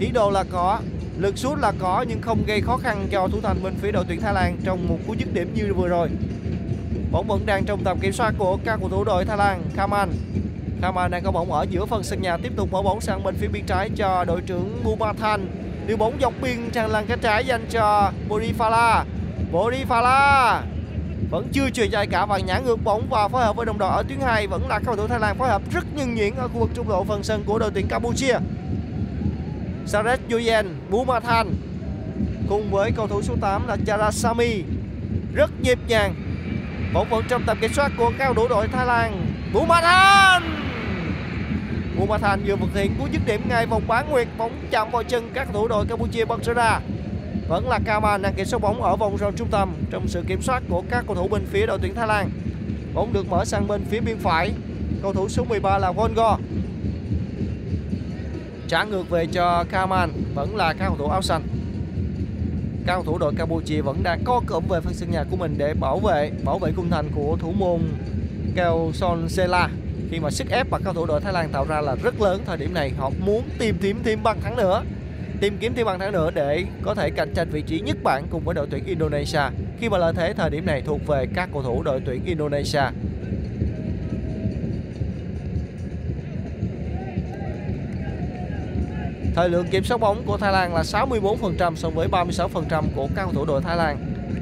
B: Ý đồ là có, lực sút là có nhưng không gây khó khăn cho thủ thành bên phía đội tuyển Thái Lan trong một cú dứt điểm như vừa rồi. Bóng vẫn đang trong tầm kiểm soát của các cầu thủ đội Thái Lan, Kaman. Kaman đang có bóng ở giữa phần sân nhà tiếp tục mở bóng sang bên phía biên trái cho đội trưởng Bumathan. Đưa bóng dọc biên tràn lan cánh trái dành cho Borifala Bodifala vẫn chưa truyền cho ai cả và nhả ngược bóng và phối hợp với đồng đội ở tuyến 2 vẫn là cầu thủ Thái Lan phối hợp rất nhân nhuyễn ở khu vực trung lộ phần sân của đội tuyển Campuchia. Saret Yuyen Bumathan cùng với cầu thủ số 8 là Charasami rất nhịp nhàng, bóng vẫn trong tầm kiểm soát của cao thủ đội Thái Lan. Bumathan! Bumathan vừa thực hiện cú dứt điểm ngay vòng bán nguyệt, bóng chạm vào chân các cầu thủ đội Campuchia bật ra vẫn là Kaman đang kiểm soát bóng ở vòng rổ trung tâm trong sự kiểm soát của các cầu thủ bên phía đội tuyển Thái Lan. Bóng được mở sang bên phía biên phải. Cầu thủ số 13 là Vongo trả ngược về cho Kaman vẫn là các cầu thủ áo xanh. Các cầu thủ đội Campuchia vẫn đang co cụm về phần sân nhà của mình để bảo vệ bảo vệ khung thành của thủ môn Keo Son Sela khi mà sức ép mà các cầu thủ đội Thái Lan tạo ra là rất lớn, thời điểm này họ muốn tìm kiếm thêm bàn thắng nữa tìm kiếm thêm bàn thắng nữa để có thể cạnh tranh vị trí nhất bảng cùng với đội tuyển Indonesia. Khi mà lợi thế thời điểm này thuộc về các cầu thủ đội tuyển Indonesia. Thời lượng kiểm soát bóng của Thái Lan là 64% so với 36% của các cầu thủ đội Thái Lan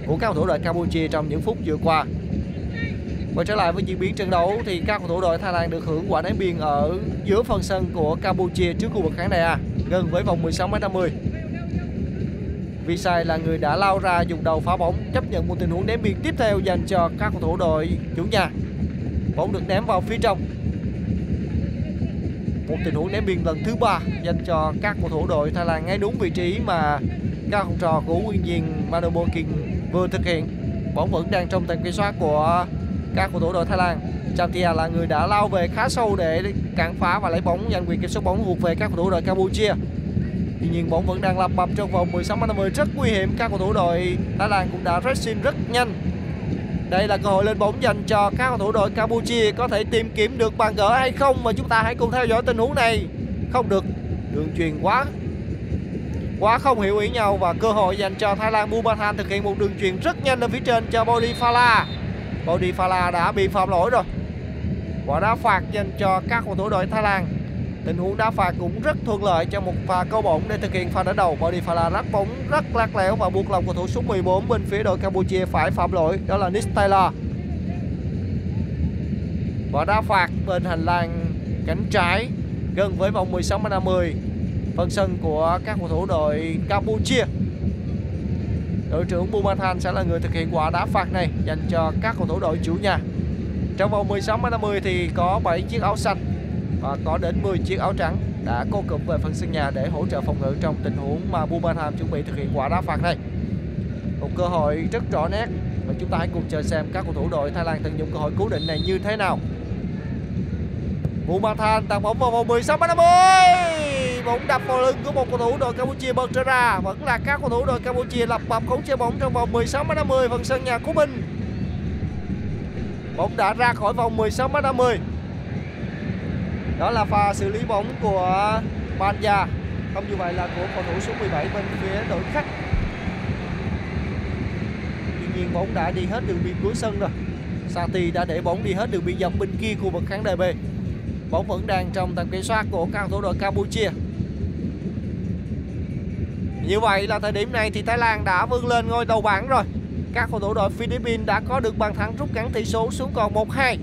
B: của các cầu thủ đội Campuchia trong những phút vừa qua. Quay trở lại với diễn biến trận đấu thì các cầu thủ đội Thái Lan được hưởng quả đá biên ở giữa phần sân của Campuchia trước khu vực khán đài A, gần với vòng 16m50. Visay là người đã lao ra dùng đầu phá bóng, chấp nhận một tình huống ném biên tiếp theo dành cho các cầu thủ đội chủ nhà. Bóng được ném vào phía trong một tình huống ném biên lần thứ ba dành cho các cầu thủ đội Thái Lan ngay đúng vị trí mà các học trò của nguyên viên Manobo King vừa thực hiện bóng vẫn đang trong tầm kiểm soát của các cầu thủ đội Thái Lan Chantia là người đã lao về khá sâu để cản phá và lấy bóng giành quyền kiểm soát bóng thuộc về các cầu thủ đội Campuchia Tuy nhiên, bóng vẫn đang lập bập trong vòng 16 50 rất nguy hiểm các cầu thủ đội Thái Lan cũng đã pressing rất nhanh đây là cơ hội lên bóng dành cho các cầu thủ đội Campuchia có thể tìm kiếm được bàn gỡ hay không và chúng ta hãy cùng theo dõi tình huống này. Không được. Đường truyền quá quá không hiểu ý nhau và cơ hội dành cho Thái Lan Bumathan thực hiện một đường truyền rất nhanh lên phía trên cho Bodifala. Bodifala đã bị phạm lỗi rồi. Quả đá phạt dành cho các cầu thủ đội Thái Lan. Tình huống đá phạt cũng rất thuận lợi cho một pha câu bổng để thực hiện pha đá đầu. Bodifala rắc bóng rất lạc léo và buộc lòng cầu thủ số 14 bên phía đội Campuchia phải phạm lỗi. Đó là Nick Taylor. Quả đá phạt bên hành lang cánh trái gần với vòng 16 50 phần sân của các cầu thủ đội Campuchia. Đội trưởng Bumathan sẽ là người thực hiện quả đá phạt này dành cho các cầu thủ đội chủ nhà. Trong vòng 16 50 thì có 7 chiếc áo xanh và có đến 10 chiếc áo trắng đã cô cụm về phần sân nhà để hỗ trợ phòng ngự trong tình huống mà Bumanham chuẩn bị thực hiện quả đá phạt này. Một cơ hội rất rõ nét và chúng ta hãy cùng chờ xem các cầu thủ đội Thái Lan tận dụng cơ hội cố định này như thế nào. Bumathan tạt bóng vào vòng 16 50 bóng đập vào lưng của một cầu thủ đội Campuchia bật trở ra vẫn là các cầu thủ đội Campuchia lập bập khống chế bóng trong vòng 16 50 phần sân nhà của mình bóng đã ra khỏi vòng 16m50 đó là pha xử lý bóng của Banja không như vậy là của cầu thủ số 17 bên phía đội khách. Tuy nhiên bóng đã đi hết đường biên cuối sân rồi. Sati đã để bóng đi hết đường biên dọc bên kia khu vực khán đài B. Bóng vẫn đang trong tầm kiểm soát của các cầu thủ đội Campuchia. Như vậy là thời điểm này thì Thái Lan đã vươn lên ngôi đầu bảng rồi các cầu thủ đội Philippines đã có được bàn thắng rút ngắn tỷ số xuống còn 1-2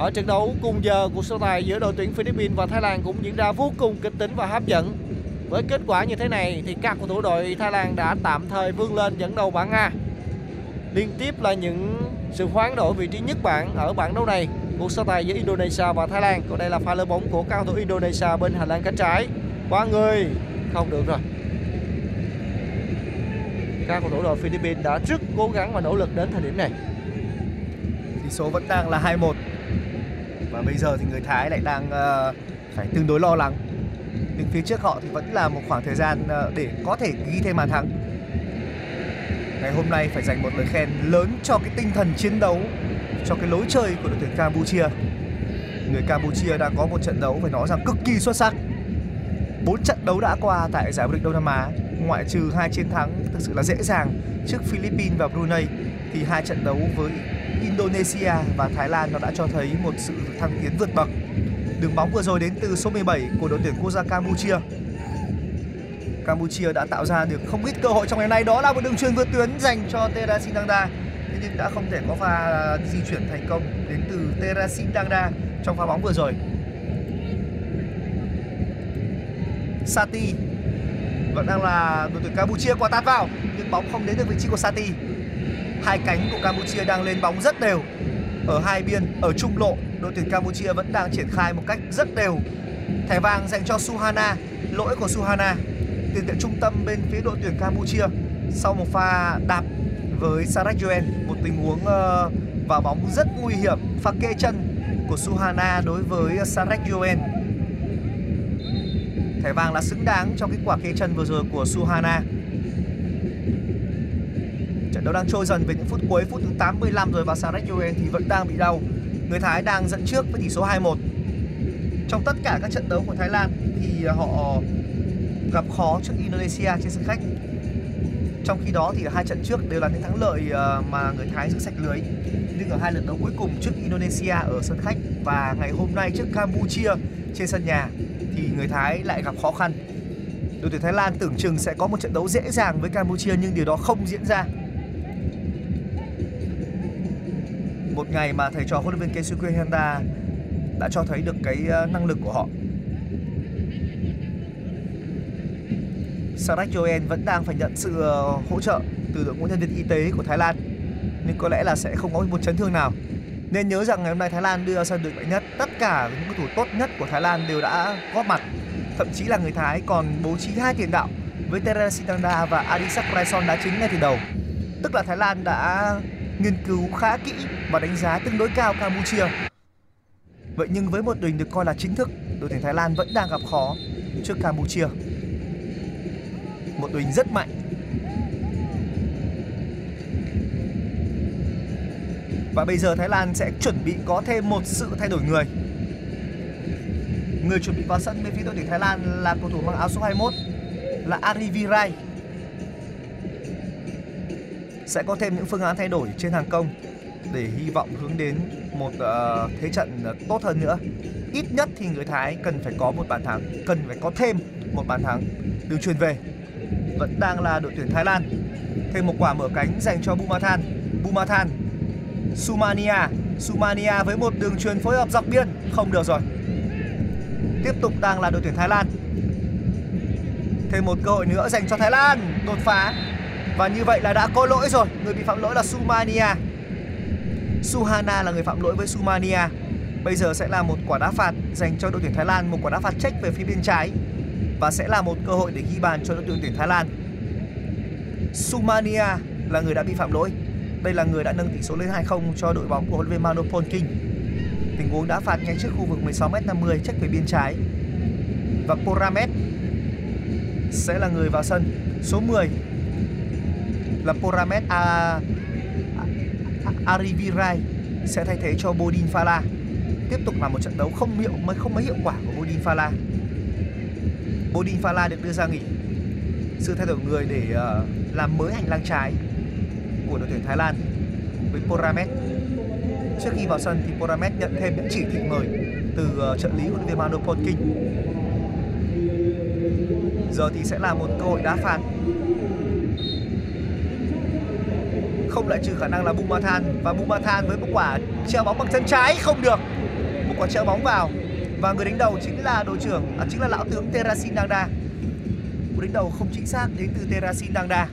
B: ở trận đấu cùng giờ của so tài giữa đội tuyển Philippines và Thái Lan cũng diễn ra vô cùng kịch tính và hấp dẫn. Với kết quả như thế này thì các cầu thủ đội Thái Lan đã tạm thời vươn lên dẫn đầu bảng A. Liên tiếp là những sự hoán đổi vị trí nhất bảng ở bảng đấu này cuộc so tài giữa Indonesia và Thái Lan. Còn đây là pha lơ bóng của cao cầu thủ Indonesia bên hành lang cánh trái. Qua người không được rồi các cầu thủ đội Philippines đã rất cố gắng và nỗ lực đến thời điểm này.
A: Tỷ số vẫn đang là 2-1 và bây giờ thì người Thái lại đang uh, phải tương đối lo lắng. Nhưng phía trước họ thì vẫn là một khoảng thời gian uh, để có thể ghi thêm bàn thắng. Ngày hôm nay phải dành một lời khen lớn cho cái tinh thần chiến đấu, cho cái lối chơi của đội tuyển Campuchia. Người Campuchia đang có một trận đấu phải nói rằng cực kỳ xuất sắc. Bốn trận đấu đã qua tại giải vô địch Đông Nam Á, ngoại trừ hai chiến thắng thực sự là dễ dàng trước Philippines và Brunei, thì hai trận đấu với Indonesia và Thái Lan nó đã cho thấy một sự thăng tiến vượt bậc. Đường bóng vừa rồi đến từ số 17 của đội tuyển quốc gia Campuchia. Campuchia đã tạo ra được không ít cơ hội trong ngày nay đó là một đường truyền vượt tuyến dành cho Terasin Dangda Thế nhưng đã không thể có pha di chuyển thành công đến từ Terasin Dangda trong pha bóng vừa rồi. Sati vẫn đang là đội tuyển Campuchia qua tát vào nhưng bóng không đến được vị trí của Sati. Hai cánh của Campuchia đang lên bóng rất đều ở hai biên ở trung lộ đội tuyển Campuchia vẫn đang triển khai một cách rất đều. Thẻ vàng dành cho Suhana, lỗi của Suhana. Tiền vệ trung tâm bên phía đội tuyển Campuchia sau một pha đạp với Sarek Yuen một tình huống uh, vào bóng rất nguy hiểm, pha kê chân của Suhana đối với Sarek Yuen Thẻ vàng là xứng đáng trong cái quả kê chân vừa rồi của Suhana. Trận đấu đang trôi dần về những phút cuối, phút thứ 85 rồi và Sarek Yuen thì vẫn đang bị đau. Người Thái đang dẫn trước với tỷ số 2-1. Trong tất cả các trận đấu của Thái Lan thì họ gặp khó trước Indonesia trên sân khách. Trong khi đó thì hai trận trước đều là những thắng lợi ờ, mà người Thái giữ sạch lưới. Nhưng ở hai lượt đấu cuối cùng trước Indonesia ở sân khách và ngày hôm nay trước Campuchia trên sân nhà thì người Thái lại gặp khó khăn. Đội tuyển Thái Lan tưởng chừng sẽ có một trận đấu dễ dàng với Campuchia, nhưng điều đó không diễn ra. Một ngày mà thầy trò huấn luyện viên Keisuke Honda đã cho thấy được cái ờ, năng lực của họ. Sarak Joen vẫn đang phải nhận sự ờ, hỗ trợ từ đội ngũ nhân viên y tế của Thái Lan, nhưng có lẽ là sẽ không có một chấn thương nào. Nên nhớ rằng ngày hôm nay Thái Lan đưa ra sân đội mạnh nhất, tất cả những cầu thủ tốt nhất của Thái Lan đều đã góp mặt. Thậm chí là người Thái còn bố trí hai tiền đạo với Teresitanda và Adisak Raison đá chính ngay từ đầu. Tức là Thái Lan đã nghiên cứu khá kỹ và đánh giá tương đối cao Campuchia. Vậy nhưng với một đội được coi là chính thức, đội tuyển Thái Lan vẫn đang gặp khó trước Campuchia. Một đội rất mạnh. Và bây giờ Thái Lan sẽ chuẩn bị có thêm một sự thay đổi người. Người chuẩn bị vào sân bên phía đội tuyển Thái Lan là cầu thủ mang áo số 21 là Ari Virai. Sẽ có thêm những phương án thay đổi trên hàng công để hy vọng hướng đến một uh, thế trận tốt hơn nữa. Ít nhất thì người Thái cần phải có một bàn thắng, cần phải có thêm một bàn thắng. được truyền về vẫn đang là đội tuyển Thái Lan. Thêm một quả mở cánh dành cho Bumathan. Bumathan Sumania. Sumania với một đường truyền phối hợp dọc biên. Không được rồi. Tiếp tục đang là đội tuyển Thái Lan. Thêm một cơ hội nữa dành cho Thái Lan. Đột phá. Và như vậy là đã có lỗi rồi. Người bị phạm lỗi là Sumania. Suhana là người phạm lỗi với Sumania. Bây giờ sẽ là một quả đá phạt dành cho đội tuyển Thái Lan, Một quả đá phạt check về phía bên trái. Và sẽ là một cơ hội để ghi bàn cho đội tuyển Thái Lan. Sumania là người đã bị phạm lỗi đây là người đã nâng tỷ số lên 2-0 cho đội bóng của huấn luyện viên Mano Polking. Tình huống đá phạt ngay trước khu vực 16m50 trách về biên trái. Và Poramet sẽ là người vào sân. Số 10 là Poramet A... A... Arivirai sẽ thay thế cho Bodin Fala. Tiếp tục là một trận đấu không hiệu mới không mấy hiệu quả của Bodin Fala. Bodin Fala được đưa ra nghỉ. Sự thay đổi người để uh, làm mới hành lang trái của đội tuyển Thái Lan với Poramet. Trước khi vào sân thì Poramet nhận thêm những chỉ thị mời từ ờ, trợ lý huấn luyện viên Manu Polking. Giờ thì sẽ là một cơ hội đá phạt. Không lại trừ khả năng là Bumathan và Bumathan với một quả treo bóng bằng chân trái không được. Một quả treo bóng vào và người đánh đầu chính là đội trưởng à, chính là lão tướng Terasin Dangda. Cú đánh đầu không chính xác đến từ Terasin Dangda.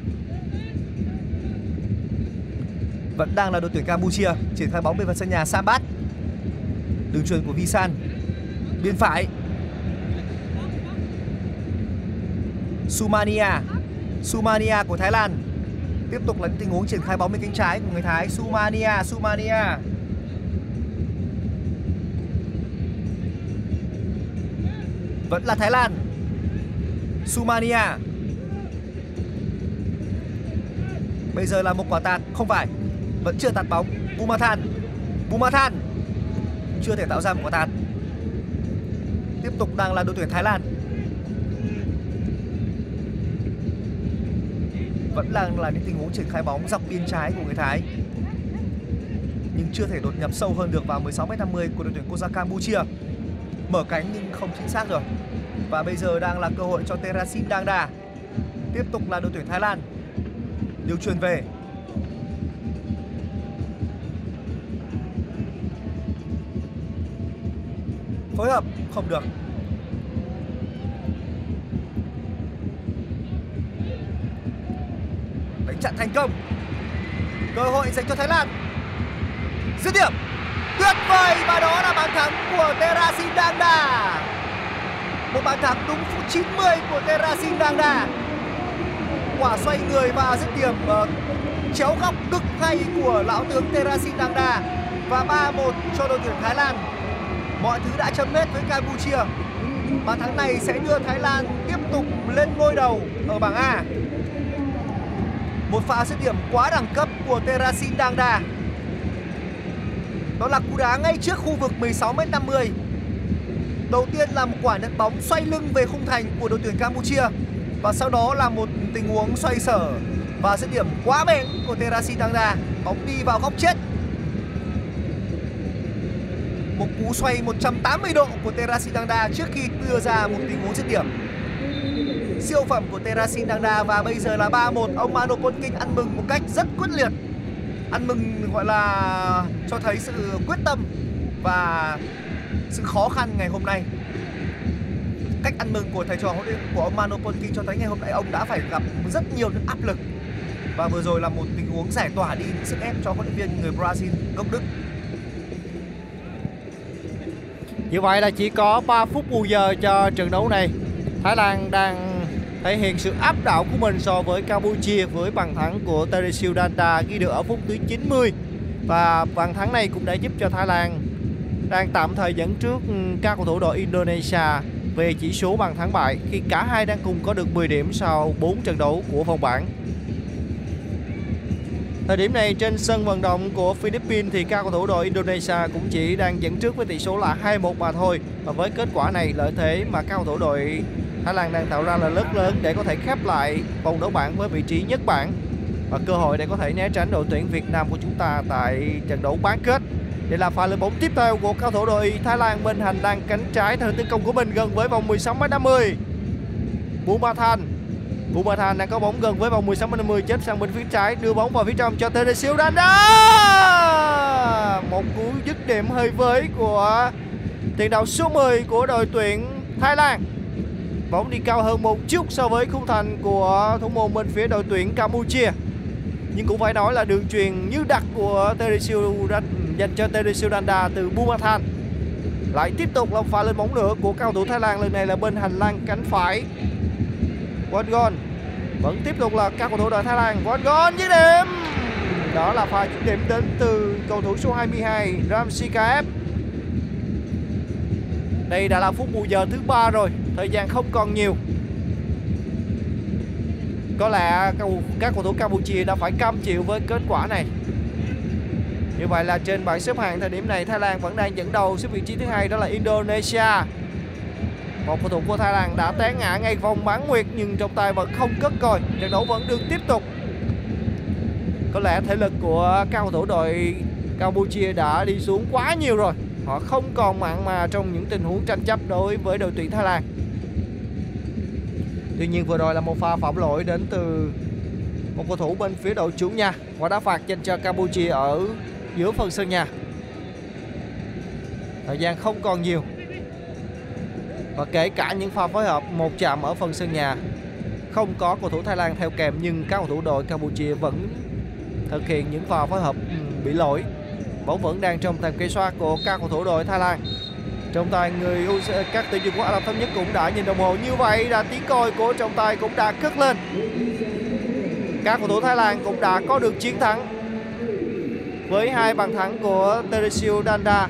A: Vẫn đang là đội tuyển Campuchia triển khai bóng bên phần sân nhà Sambat đường truyền của Visan bên phải Sumania Sumania của Thái Lan Tiếp tục là những tình huống triển khai bóng bên cánh trái của người Thái Sumania, Sumania. Vẫn là Thái Lan. Sumania. Bây giờ là một quả tạt, không phải. Vẫn chưa tạt bóng. Bumathan. Bumathan. Chưa thể tạo ra một quả tạt. Tiếp tục đang là đội tuyển Thái Lan. vẫn đang là những tình huống triển khai bóng dọc biên trái của người Thái nhưng chưa thể đột nhập sâu hơn được vào 16m50 của đội tuyển quốc gia Campuchia mở cánh nhưng không chính xác rồi và bây giờ đang là cơ hội cho Terasin Dangda tiếp tục là đội tuyển Thái Lan điều truyền về phối hợp? Không được. Đánh chặn thành công. Cơ hội dành cho Thái Lan. Dứt điểm. Tuyệt vời! Và đó là bàn thắng của Terasin Dangda một bàn thắng đúng phút 90 của Terasin Dangda quả xoay người và dứt điểm uh, chéo góc cực hay của lão tướng Terasin Dangda và 3-1 cho đội tuyển Thái Lan mọi thứ đã chấm hết với Campuchia. Bàn thắng này sẽ đưa Thái Lan tiếp tục lên ngôi đầu ở bảng A. Một pha dứt điểm quá đẳng cấp của Terasin Dangda Đó là cú đá ngay trước khu vực 16m50 Đầu tiên là một quả nhận bóng xoay lưng về khung thành của đội tuyển Campuchia. Và sau đó là một tình huống xoay sở và dứt điểm quá bén của Terasin Dangda Bóng đi vào góc chết. Một cú xoay 180 độ của Terasin Dangda trước khi đưa ra một tình huống dứt điểm. Siêu phẩm của Terasin Dangda và bây giờ là 3-1 ông Mano Polking ăn mừng một cách rất quyết liệt. Ăn mừng gọi là cho thấy sự quyết tâm và sự khó khăn ngày hôm nay. Cách ăn mừng của thầy trò huấn luyện của ông Mano Polking cho thấy ngày hôm nay ông đã phải gặp rất nhiều những áp lực. Và vừa rồi là một tình huống giải tỏa đi những sức ép cho huấn luyện viên người Brazil gốc Đức.
B: Như vậy là chỉ có 3 phút bù giờ cho trận đấu này Thái Lan đang thể hiện sự áp đảo của mình so với Campuchia với bàn thắng của Teresil Danda ghi được ở phút thứ 90 và bàn thắng này cũng đã giúp cho Thái Lan đang tạm thời dẫn trước ừ, các cầu thủ đội Indonesia về chỉ số bàn thắng bại khi cả hai đang cùng có được 10 điểm sau 4 trận đấu của vòng bảng. Thời điểm này, trên sân vận động của Philippines thì các cầu thủ đội Indonesia cũng chỉ đang dẫn trước với tỷ số là 2-1 mà thôi. Và với kết quả này, lợi thế mà các cầu thủ đội Thái Lan đang tạo ra là rất lớn để có thể khép lại vòng đấu bảng với vị trí nhất bảng và cơ hội để có thể né tránh đội tuyển Việt Nam của chúng ta tại trận đấu bán kết. Đây là pha lên bóng tiếp theo của cao thủ đội Thái Lan bên hành lang cánh trái theo tấn công của mình gần với vòng 16m50. Bumathan Bumathan đang có bóng gần với vòng 16 50 chết sang bên phía trái, đưa bóng vào phía trong cho Teresio Danda. Một cú dứt điểm hơi với của tiền đạo số 10 của đội tuyển Thái Lan. Bóng đi cao hơn một chút so với khung thành của thủ môn bên phía đội tuyển Campuchia. Nhưng cũng phải nói là đường truyền như đặc của Teresio dành cho Teresio Danda từ Bumathan. Lại tiếp tục là pha lên bóng nữa của cao thủ Thái Lan, lần này là bên hành lang cánh phải. Wongon vẫn tiếp tục là các cầu thủ đội Thái Lan. Wongon dứt điểm. Đó là pha dứt điểm đến từ cầu thủ số 22 Ramsikaev. Đây đã là phút bù giờ thứ ba rồi, thời gian không còn nhiều. Có lẽ các cầu thủ Campuchia đã phải cam chịu với kết quả này. Như vậy là trên bảng xếp hạng thời điểm này Thái Lan vẫn đang dẫn đầu xếp vị trí thứ hai đó là Indonesia. Một cầu thủ của Thái Lan đã té ngã ngay vòng bán nguyệt, nhưng trọng tài vẫn không cất còi. Trận đấu vẫn được tiếp tục. Có lẽ thể lực của các cầu thủ đội Campuchia đã đi xuống quá nhiều rồi. Họ không còn mặn mà trong những tình huống tranh chấp đối với đội tuyển Thái Lan. Tuy nhiên vừa rồi là một pha phạm lỗi đến từ một cầu thủ bên phía đội chủ nhà và đá phạt dành cho Campuchia ở giữa phần sân nhà. Thời gian không còn nhiều. Và kể cả những pha phối hợp, một chạm ở phần sân nhà, không có cầu thủ Thái Lan theo kèm, nhưng các cầu thủ đội Campuchia vẫn thực hiện những pha phối hợp ừ, bị lỗi. Bóng vẫn đang trong tầm kiểm soát của các cầu thủ đội Thái Lan. Trọng tài người ờ, các tuyển dụng của Ả Rập Thống Nhất cũng đã nhìn đồng hồ như vậy là tiếng còi của trọng tài cũng đã cất lên. các cầu thủ Thái Lan cũng đã có được chiến thắng với hai bàn thắng của Teresio Danda.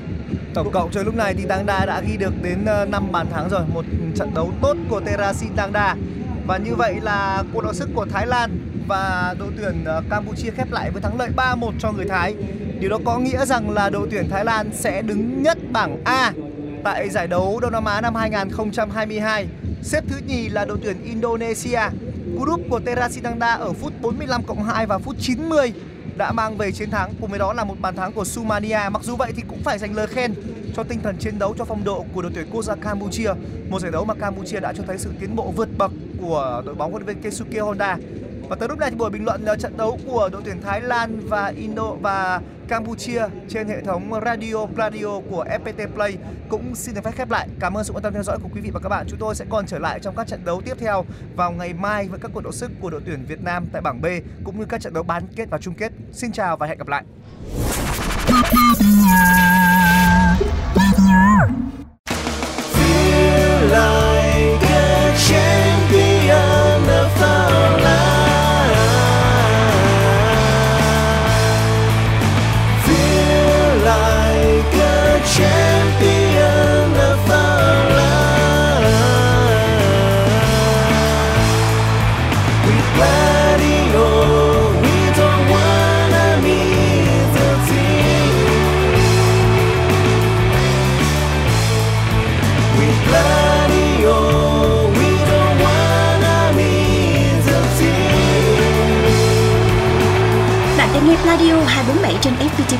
A: Tổng cộng cho lúc này thì Tangda đã ghi được đến ờ, 5 bàn thắng rồi, một trận đấu tốt của Terasin Tangda Và như vậy là cuộc đọ sức của Thái Lan và đội tuyển ờ, Campuchia khép lại với thắng lợi 3-1 cho người Thái. Điều đó có nghĩa rằng là đội tuyển Thái Lan sẽ đứng nhất bảng A tại giải đấu Đông Nam Á năm 2022. Xếp thứ nhì là đội tuyển Indonesia. Group của Terasin Dangda ở phút 45 cộng 2 và phút 90 đã mang về chiến thắng cùng với đó là một bàn thắng của Sumania. Mặc dù vậy thì cũng phải dành lời khen cho tinh thần chiến đấu cho phong độ của đội tuyển quốc gia Campuchia. Một giải đấu mà Campuchia đã cho thấy sự tiến bộ vượt bậc của đội bóng huấn luyện viên Keisuke Honda. Và tới lúc này thì buổi bình luận ờ, trận đấu của đội tuyển Thái Lan và Indo, và Campuchia trên hệ thống radio radio của FPT Play cũng xin được phép khép lại. Cảm ơn sự quan tâm theo dõi của quý vị và các bạn. Chúng tôi sẽ còn trở lại trong các trận đấu tiếp theo vào ngày mai với các cuộc đấu sức của đội tuyển Việt Nam tại bảng B cũng như các trận đấu bán kết và chung kết. Xin chào và hẹn gặp lại.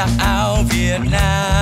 C: Ra áo Việt Nam.